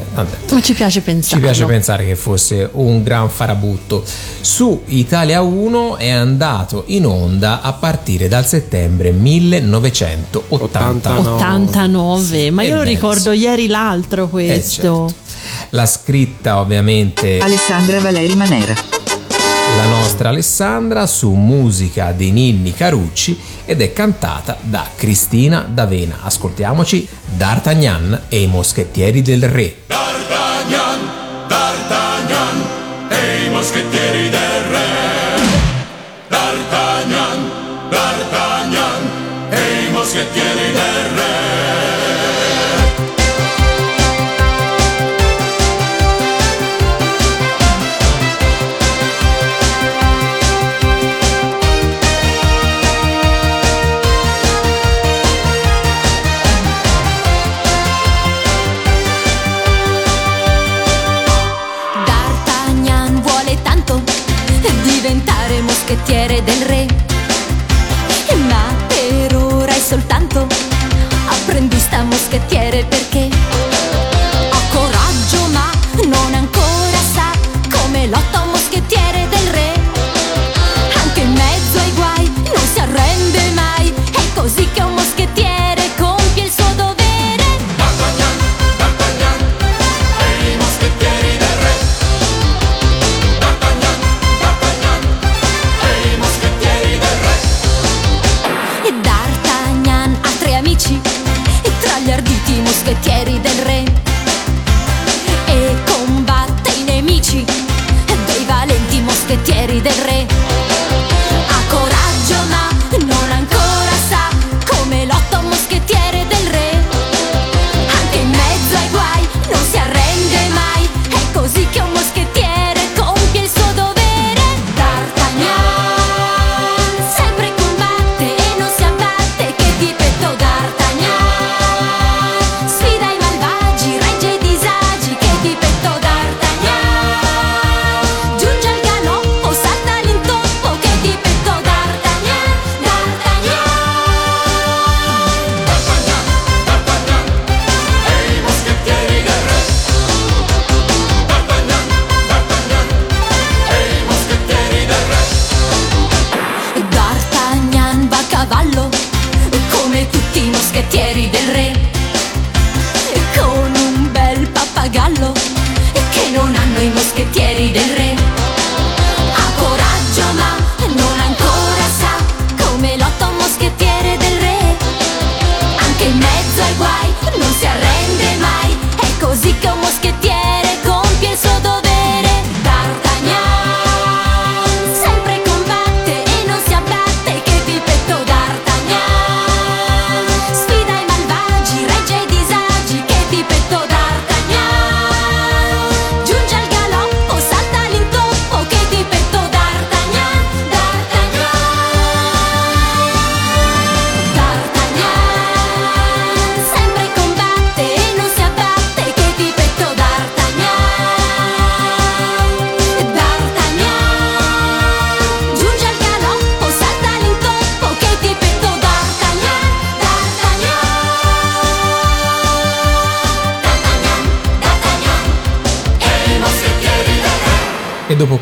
Ma ci piace pensare. Ci piace pensare che fosse un gran farabutto. Su Italia 1 è andato in onda a partire dal settembre 1989. 89, ma io lo Eh, ricordo ieri l'altro questo. certo. La scritta ovviamente Alessandra Valeri Manera. La nostra Alessandra su musica di Ninni Carucci ed è cantata da Cristina D'Avena. Ascoltiamoci D'Artagnan e i moschettieri del re. D'Artagnan, D'Artagnan e i moschettieri del re. D'Artagnan, D'Artagnan e i moschettieri del re. Apprendista moschettiere perché moschettieri del re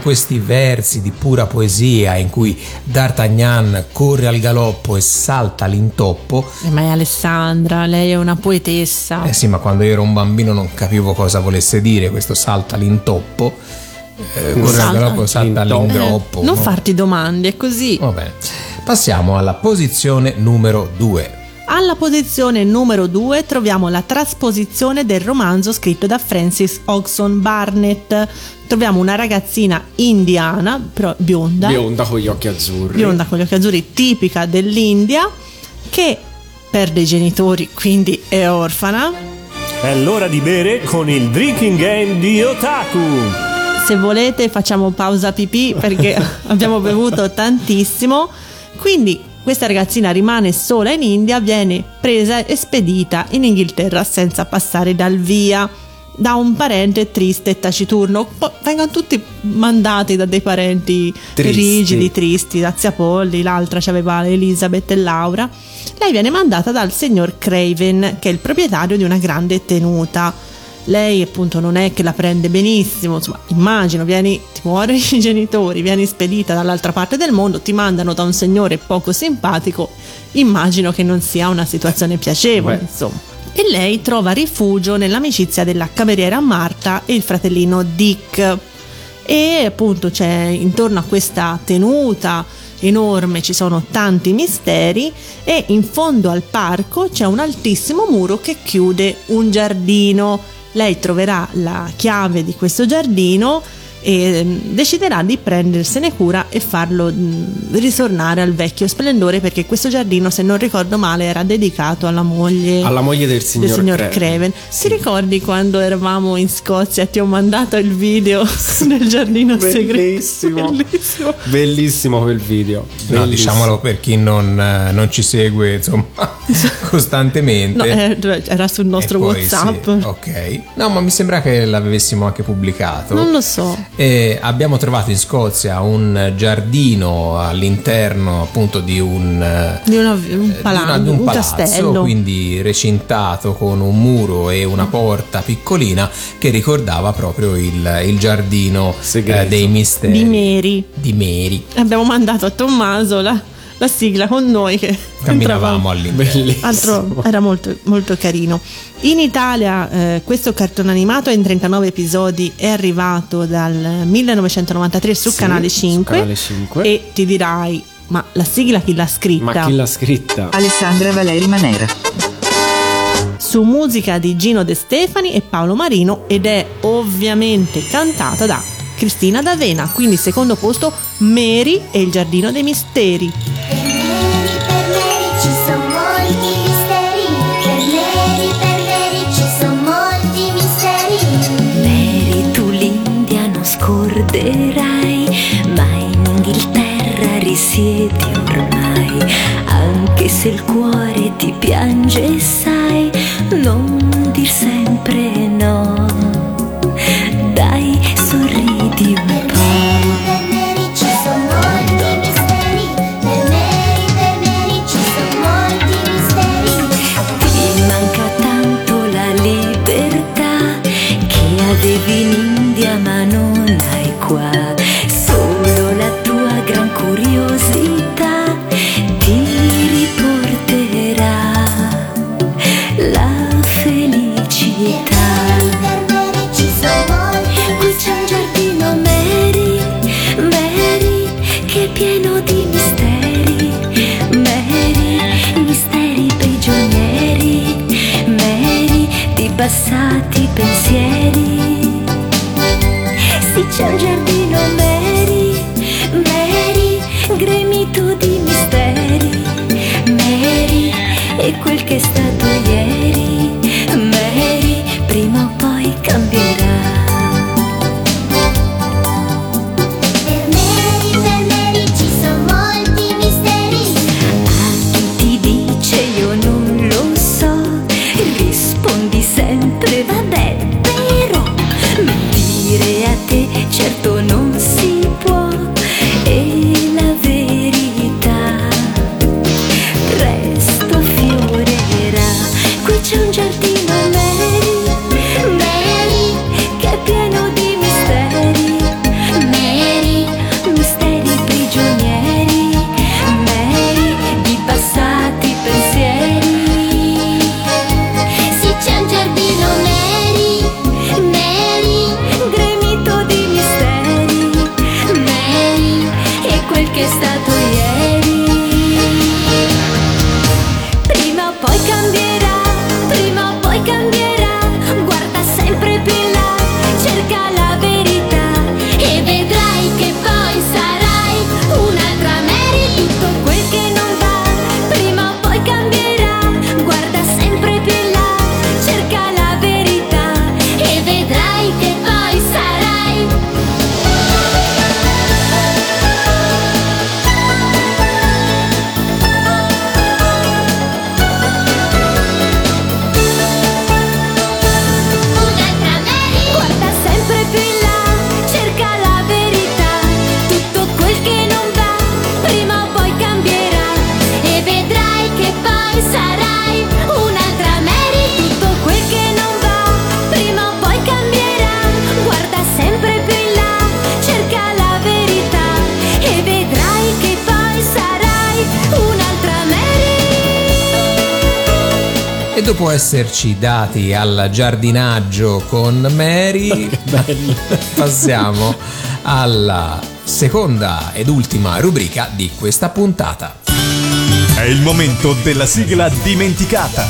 questi versi di pura poesia in cui D'Artagnan corre al galoppo e salta all'intoppo, Eh, Ma è Alessandra, lei è una poetessa. eh sì, ma quando io ero un bambino non capivo cosa volesse dire questo salta all'intoppo. Eh, corre al Salta galoppo, salta all'ingroppo. Eh, non no? farti domande, è così. Va bene. Passiamo alla posizione numero 2. Alla posizione numero 2 troviamo la trasposizione del romanzo scritto da Francis Hodgson Barnett. Troviamo una ragazzina indiana, però bionda, Bionda con gli occhi azzurri. bionda con gli occhi azzurri, tipica dell'India, che perde i genitori, quindi è orfana. È l'ora di bere con il drinking game di Otaku. Se volete facciamo pausa pipì perché abbiamo bevuto tantissimo. Quindi questa ragazzina rimane sola in India, viene presa e spedita in Inghilterra senza passare dal via da un parente triste e taciturno. Poi vengono tutti mandati da dei parenti Tristi. rigidi, tristi, da zia Polly, l'altra c'aveva Elizabeth e Laura. Lei viene mandata dal signor Craven, che è il proprietario di una grande tenuta lei appunto non è che la prende benissimo, insomma immagino, vieni, ti muoiono i genitori, vieni spedita dall'altra parte del mondo, ti mandano da un signore poco simpatico, immagino che non sia una situazione piacevole, Beh. insomma. E lei trova rifugio nell'amicizia della cameriera Marta e il fratellino Dick. E appunto c'è intorno a questa tenuta enorme ci sono tanti misteri e in fondo al parco c'è un altissimo muro che chiude un giardino. Lei troverà la chiave di questo giardino e mm, deciderà di prendersene cura e farlo mm, ritornare al vecchio splendore perché questo giardino, se non ricordo male, era dedicato alla moglie, Alla moglie del signor, del signor Craven. Craven. Ti ricordi quando eravamo in Scozia e ti ho mandato il video nel giardino Bellissimo. segreto? Bellissimo. Bellissimo quel video. No, Bellissimo. diciamolo per chi non, eh, non ci segue insomma costantemente. No, eh, era sul nostro poi WhatsApp. sì, ok. No, ma mi sembra che l'avessimo anche pubblicato. Non lo so. E abbiamo trovato in Scozia un giardino all'interno appunto di un, eh, Di una- un di una- palazzo, di un, un palazzo, castello. quindi recintato con un muro e una porta piccolina che ricordava proprio il, il giardino eh, dei misteri Di Mary. di Mary. Abbiamo mandato a Tommaso la, la sigla con noi che Camminavamo all'interno. Altro era molto, molto carino. In Italia eh, questo cartone animato in 39 episodi è arrivato dal 1993 su Sì, Canale su 5 Canale 5. e ti dirai ma la sigla chi l'ha scritta? Ma chi l'ha scritta? Alessandra Valeri Manera. Su musica di Gino De Stefani e Paolo Marino ed è ovviamente cantata da Cristina D'Avena, quindi secondo posto Mary e il Giardino dei Misteri. Scorderai, ma in Inghilterra risiedi ormai. Anche se il cuore ti piange, sai, non dir sempre no. Dai, sorridi un po'. E dopo esserci dati al giardinaggio con Mary, passiamo alla seconda ed ultima rubrica di questa puntata. È il momento della sigla dimenticata.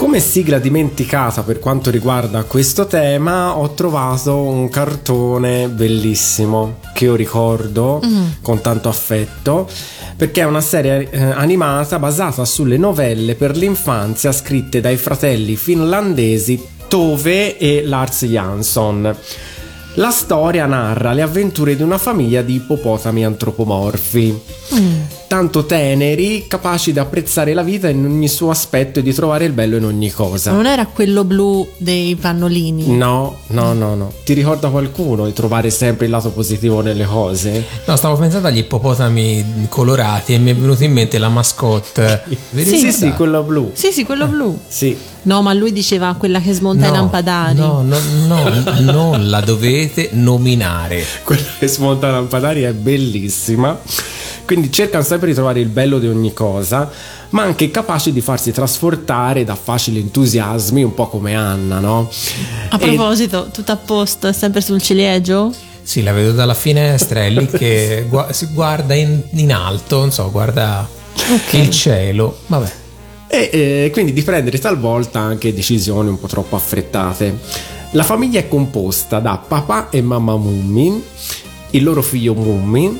Come sigla dimenticata per quanto riguarda questo tema, ho trovato un cartone bellissimo che io ricordo Mm. con tanto affetto perché è una serie eh, animata basata sulle novelle per l'infanzia scritte dai fratelli finlandesi Tove e Lars Jansson. La storia narra le avventure di una famiglia di ippopotami antropomorfi tanto teneri, capaci di apprezzare la vita in ogni suo aspetto e di trovare il bello in ogni cosa. Non era quello blu dei pannolini? No, no, no, no. Ti ricorda qualcuno di trovare sempre il lato positivo nelle cose? No, stavo pensando agli ippopotami colorati e mi è venuta in mente la mascotte. Sì, ricordate? sì, quello blu. Sì, sì, quello blu. Sì. No, ma lui diceva quella che smonta i No, lampadari. No, no, no, non la dovete nominare. Quella che smonta lampadari è bellissima. Quindi cercano sempre di trovare il bello di ogni cosa, ma anche capaci di farsi trasportare da facili entusiasmi, un po' come Anna, no? A E- proposito, tutto a posto, è sempre sul ciliegio? Sì, la vedo dalla finestra, è lì che gua- si guarda in, in alto, non so, guarda il cielo. Vabbè. e eh, quindi di prendere talvolta anche decisioni un po' troppo affrettate. La famiglia è composta da papà e mamma Mummin, il loro figlio Mummin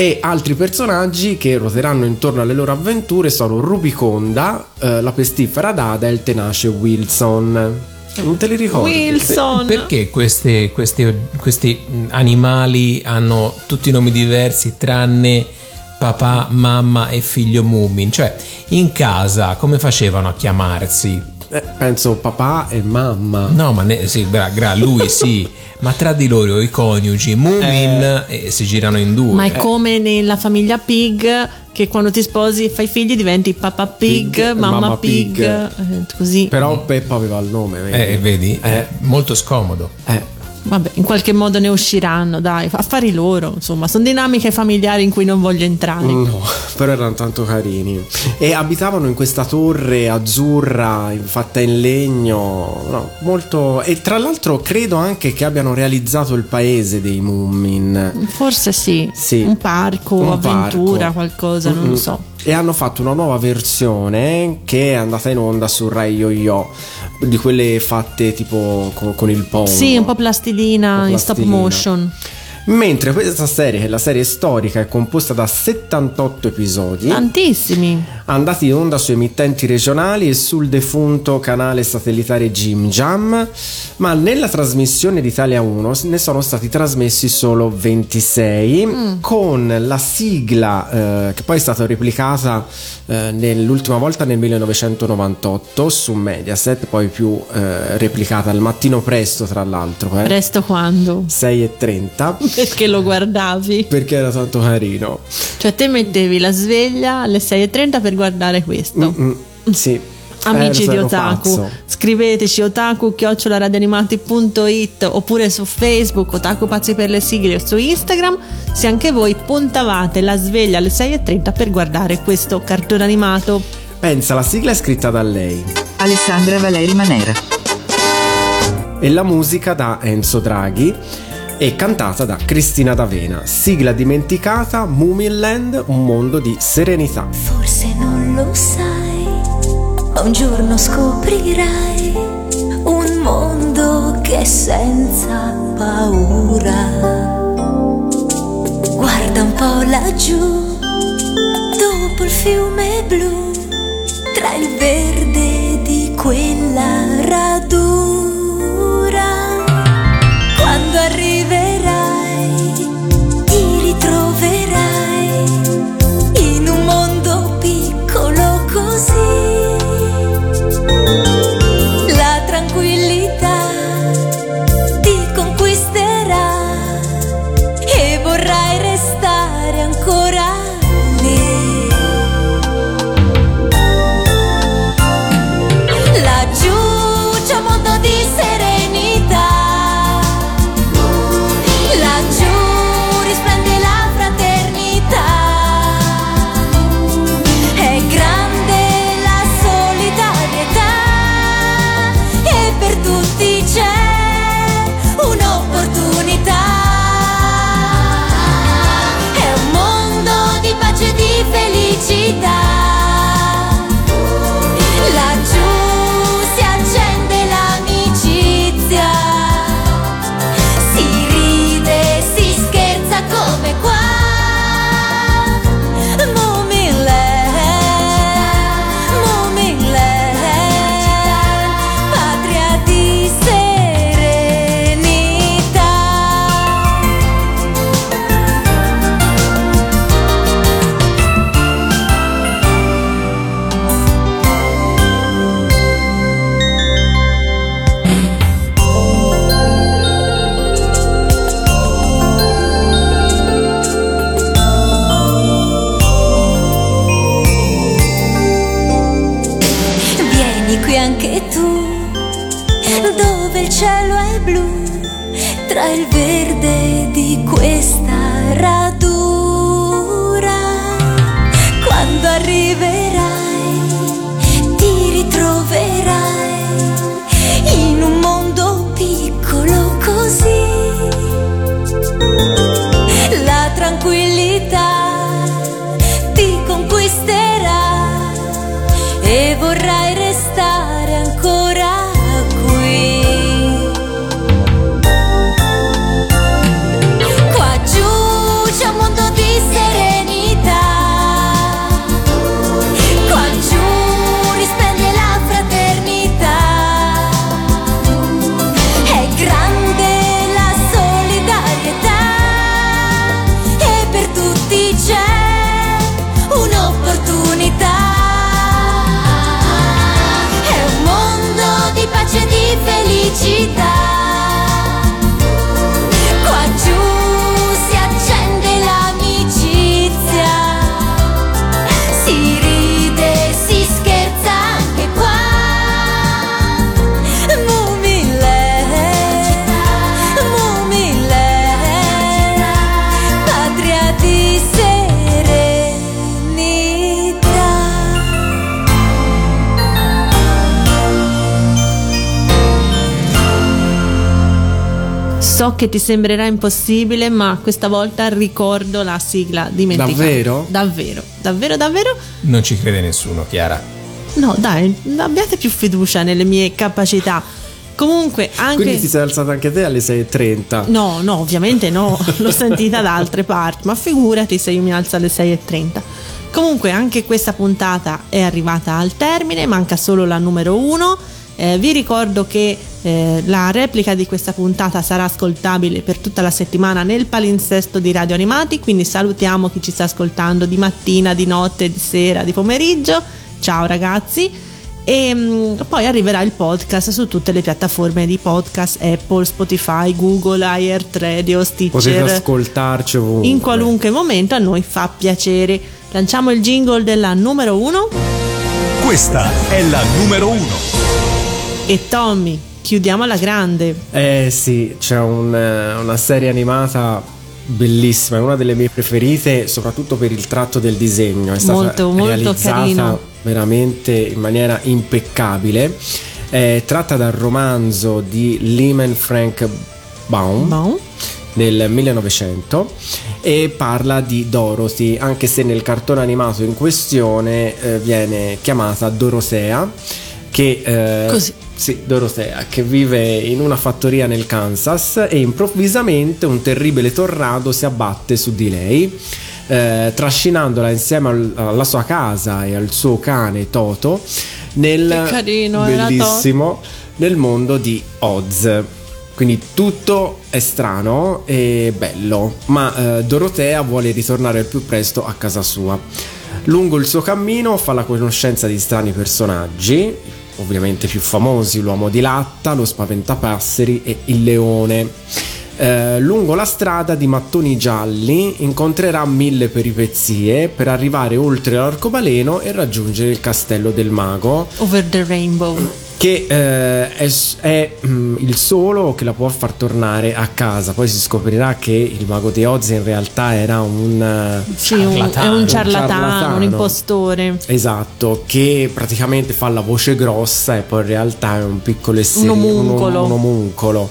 e altri personaggi che ruoteranno intorno alle loro avventure sono Rubiconda, eh, la pestifera Dada e il tenace Wilson. Non te li ricordi? Wilson! Perché queste- queste- questi mh, animali hanno tutti nomi diversi tranne papà, mamma e figlio Mumin? Cioè, in casa come facevano a chiamarsi? Eh, penso papà e mamma. No, ma ne- sì, bra- gra- lui sì, ma tra di loro i coniugi Mumin eh, si girano in due. Ma è Eh, come nella famiglia Pig che quando ti sposi e fai figli diventi papà Pig, Pig, mamma, mamma Pig, Pig. eh, così. Però Peppa aveva il nome, vedi? eh, vedi? È molto scomodo. Eh. Vabbè, in qualche modo ne usciranno, dai, affari loro, insomma, sono dinamiche familiari in cui non voglio entrare. No, però erano tanto carini. E abitavano in questa torre azzurra fatta in legno, no, molto... E tra l'altro credo anche che abbiano realizzato il paese dei Mummin. Forse sì, Sì. un parco, Un avventura, parco. qualcosa, non Mm-mm. lo so. E hanno fatto una nuova versione che è andata in onda su Rai Yo-Yo, di quelle fatte tipo con, con il pongo. Sì, un po' plastilina, Un po' in stop plastilina. motion. Mentre questa serie, che è la serie storica, è composta da 78 episodi. Tantissimi. Andati in onda su emittenti regionali e sul defunto canale satellitare Jim Jam, ma nella trasmissione d'Italia 1 ne sono stati trasmessi solo 26 Mm. con la sigla eh, che poi è stata replicata eh, nell'ultima volta nel 1998 su Mediaset, poi più eh, replicata al mattino presto tra l'altro, eh. Presto quando? 6 e 30 Perché lo guardavi? perché era tanto carino. Cioè te mettevi la sveglia alle 6.30 per guardare questo. Mm, sì. Amici Eh, di Otaku, pazzo. scriveteci otaku oppure su Facebook Otaku Pazzi per le sigle o su Instagram se anche voi puntavate la sveglia alle 6.30 per guardare questo cartone animato. Pensa, la sigla è scritta da lei Alessandra Valeri Manera. e la musica da Enzo Draghi. E cantata da Cristina D'Avena, sigla dimenticata Mumiland, un mondo di serenità. Forse non lo sai, ma un giorno scoprirai un mondo che è senza paura. Guarda un po' laggiù, dopo il fiume blu, tra il verde di quella radura. So che ti sembrerà impossibile, ma questa volta ricordo la sigla dimenticata. Davvero? Davvero, davvero, davvero? Non ci crede nessuno, Chiara. No, dai, abbiate più fiducia nelle mie capacità. Comunque, anche. Quindi ti sei alzata anche te alle 6.30. No, no, ovviamente no, l'ho sentita da altre parti, ma figurati se io mi alzo alle 6.30. Comunque anche questa puntata è arrivata al termine, manca solo la numero 1. Vi ricordo che eh, la replica di questa puntata sarà ascoltabile per tutta la settimana nel palinsesto di Radio Animati, quindi salutiamo chi ci sta ascoltando di mattina, di notte, di sera, di pomeriggio. Ciao ragazzi! E mh, poi arriverà il podcast su tutte le piattaforme di podcast Apple, Spotify, Google, iHeartRadio, Potete Stitcher. ascoltarci ovunque. In qualunque momento a noi fa piacere. Lanciamo il jingle della numero 1 Questa è la numero uno. E Tommy, chiudiamo alla grande. Eh sì, c'è un, eh, una serie animata bellissima, è una delle mie preferite, soprattutto per il tratto del disegno. È stata Molto, molto realizzata carino. veramente in maniera impeccabile. È tratta dal romanzo di Lehman Frank Baum. nel 1900 e parla di Dorothy, anche se nel cartone animato in questione eh, viene chiamata Dorosea, che eh, Così. Sì, Dorotea, che vive in una fattoria nel Kansas e improvvisamente un terribile tornado si abbatte su di lei, eh, trascinandola insieme al- alla sua casa e al suo cane Toto nel carino, era bellissimo nel mondo di Oz. Quindi tutto è strano e bello, ma eh, Dorotea vuole ritornare al più presto a casa sua. Lungo il suo cammino fa la conoscenza di strani personaggi, ovviamente più famosi, l'uomo di latta, lo spaventapasseri e il leone. Eh, lungo la strada di mattoni gialli incontrerà mille peripezie per arrivare oltre l'arcobaleno e raggiungere il castello del mago Over the Rainbow. Che eh, è, è, mm, il solo che la può far tornare a casa. Poi si scoprirà che il mago di Oz in realtà era un eh, Sì, un- è un ciarlatano, ciarlatano. un impostore. Esatto, che praticamente fa la voce grossa e poi in realtà è un piccolo essere, Un omuncolo. un omuncolo.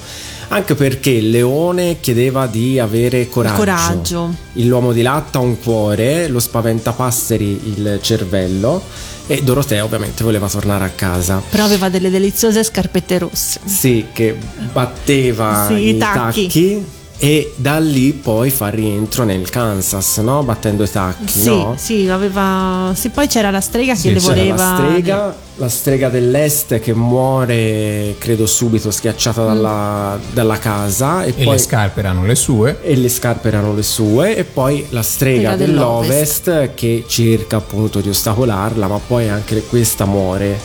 Anche perché il leone chiedeva di avere coraggio. Coraggio. L'uomo di latta ha un cuore, lo spaventapasseri il cervello e Dorotea ovviamente voleva tornare a casa. Però aveva delle deliziose scarpette rosse. Sì, che batteva Sì, i i tacchi. tacchi. E da lì poi fa rientro nel Kansas, no? Battendo i tacchi, Sì, no? sì, aveva. Sì, poi c'era la strega Sì, che le c'era voleva. la strega, la strega dell'est che muore, credo subito, schiacciata dalla, dalla casa. E, E poi le scarpe erano le sue. e le scarpe erano le sue e poi la strega Strega dell'ovest, che cerca appunto di ostacolarla ma poi anche questa muore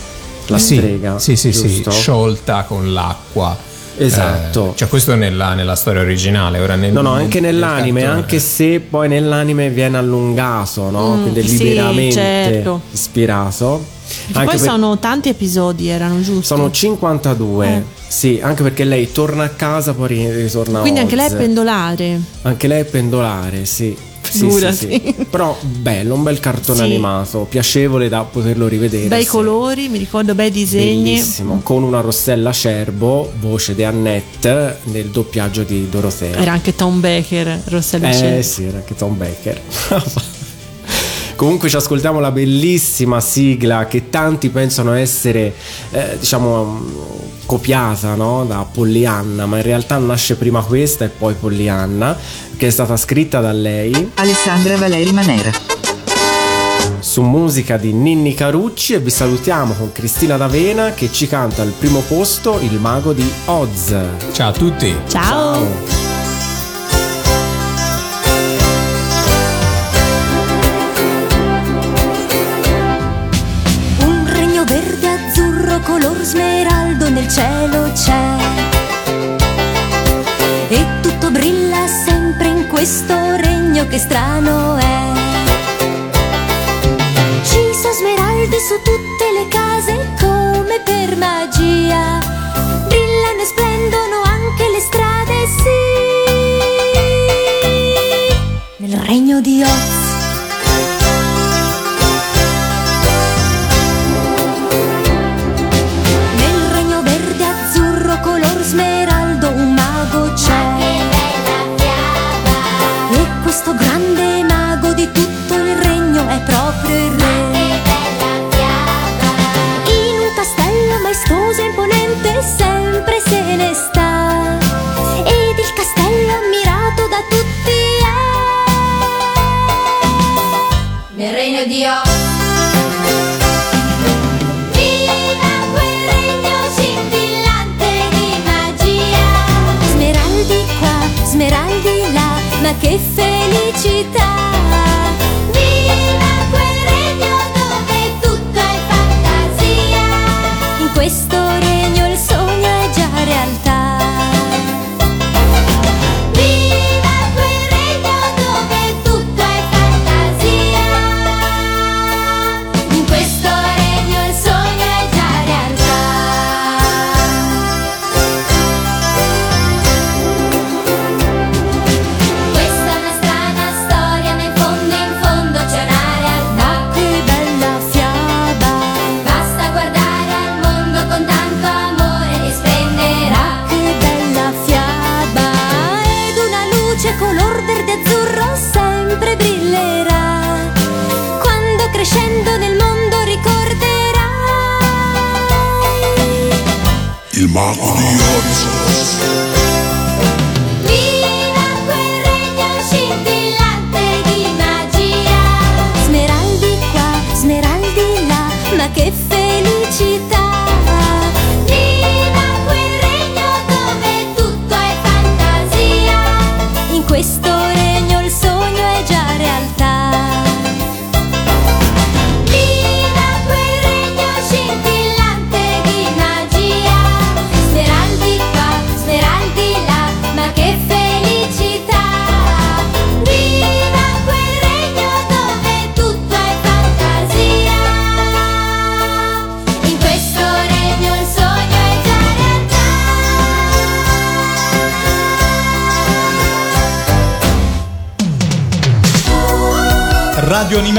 la sì, strega Sì, sì, sì, giusto? sciolta con l'acqua. Esatto. Eh, cioè, questo nella, nella storia originale. Ora nel, No, no, anche nel nell'anime, cartone- anche se poi nell'anime viene allungato, no? Mm, Quindi è sì, liberamente certo. ispirato. Che Anche poi per- sono tanti episodi, erano giusto? sono 52. Eh. Sì, anche perché lei torna a casa, poi ri- ritorna a Quindi anche lei è Oz. pendolare. Anche lei è pendolare, sì. Sì, Dura, sì, sì. Però bello, un bel cartone Sì. animato, piacevole da poterlo rivedere. Bei sì. colori, mi ricordo bei disegni. Bellissimo, con una Rossella Cerbo, voce di Annette, nel doppiaggio di Dorotea. Era anche Tom Baker, Rossella Eh Cer- sì, era anche Tom Baker. Comunque ci ascoltiamo la bellissima sigla che tanti pensano essere, eh, diciamo, mm, copiata no? da Pollyanna, ma in realtà nasce prima questa e poi Pollyanna, che è stata scritta da lei Alessandra Valeri Manera. su musica di Ninni Carucci e vi salutiamo con Cristina D'Avena che ci canta al primo posto il mago di Oz. Ciao a tutti. Ciao. Un che strano è. Ci sono smeraldi su tutte le case come per magia. Brillano e splendono anche le strade, sì. Nel regno di Oz felicità Viva Marco the Odds.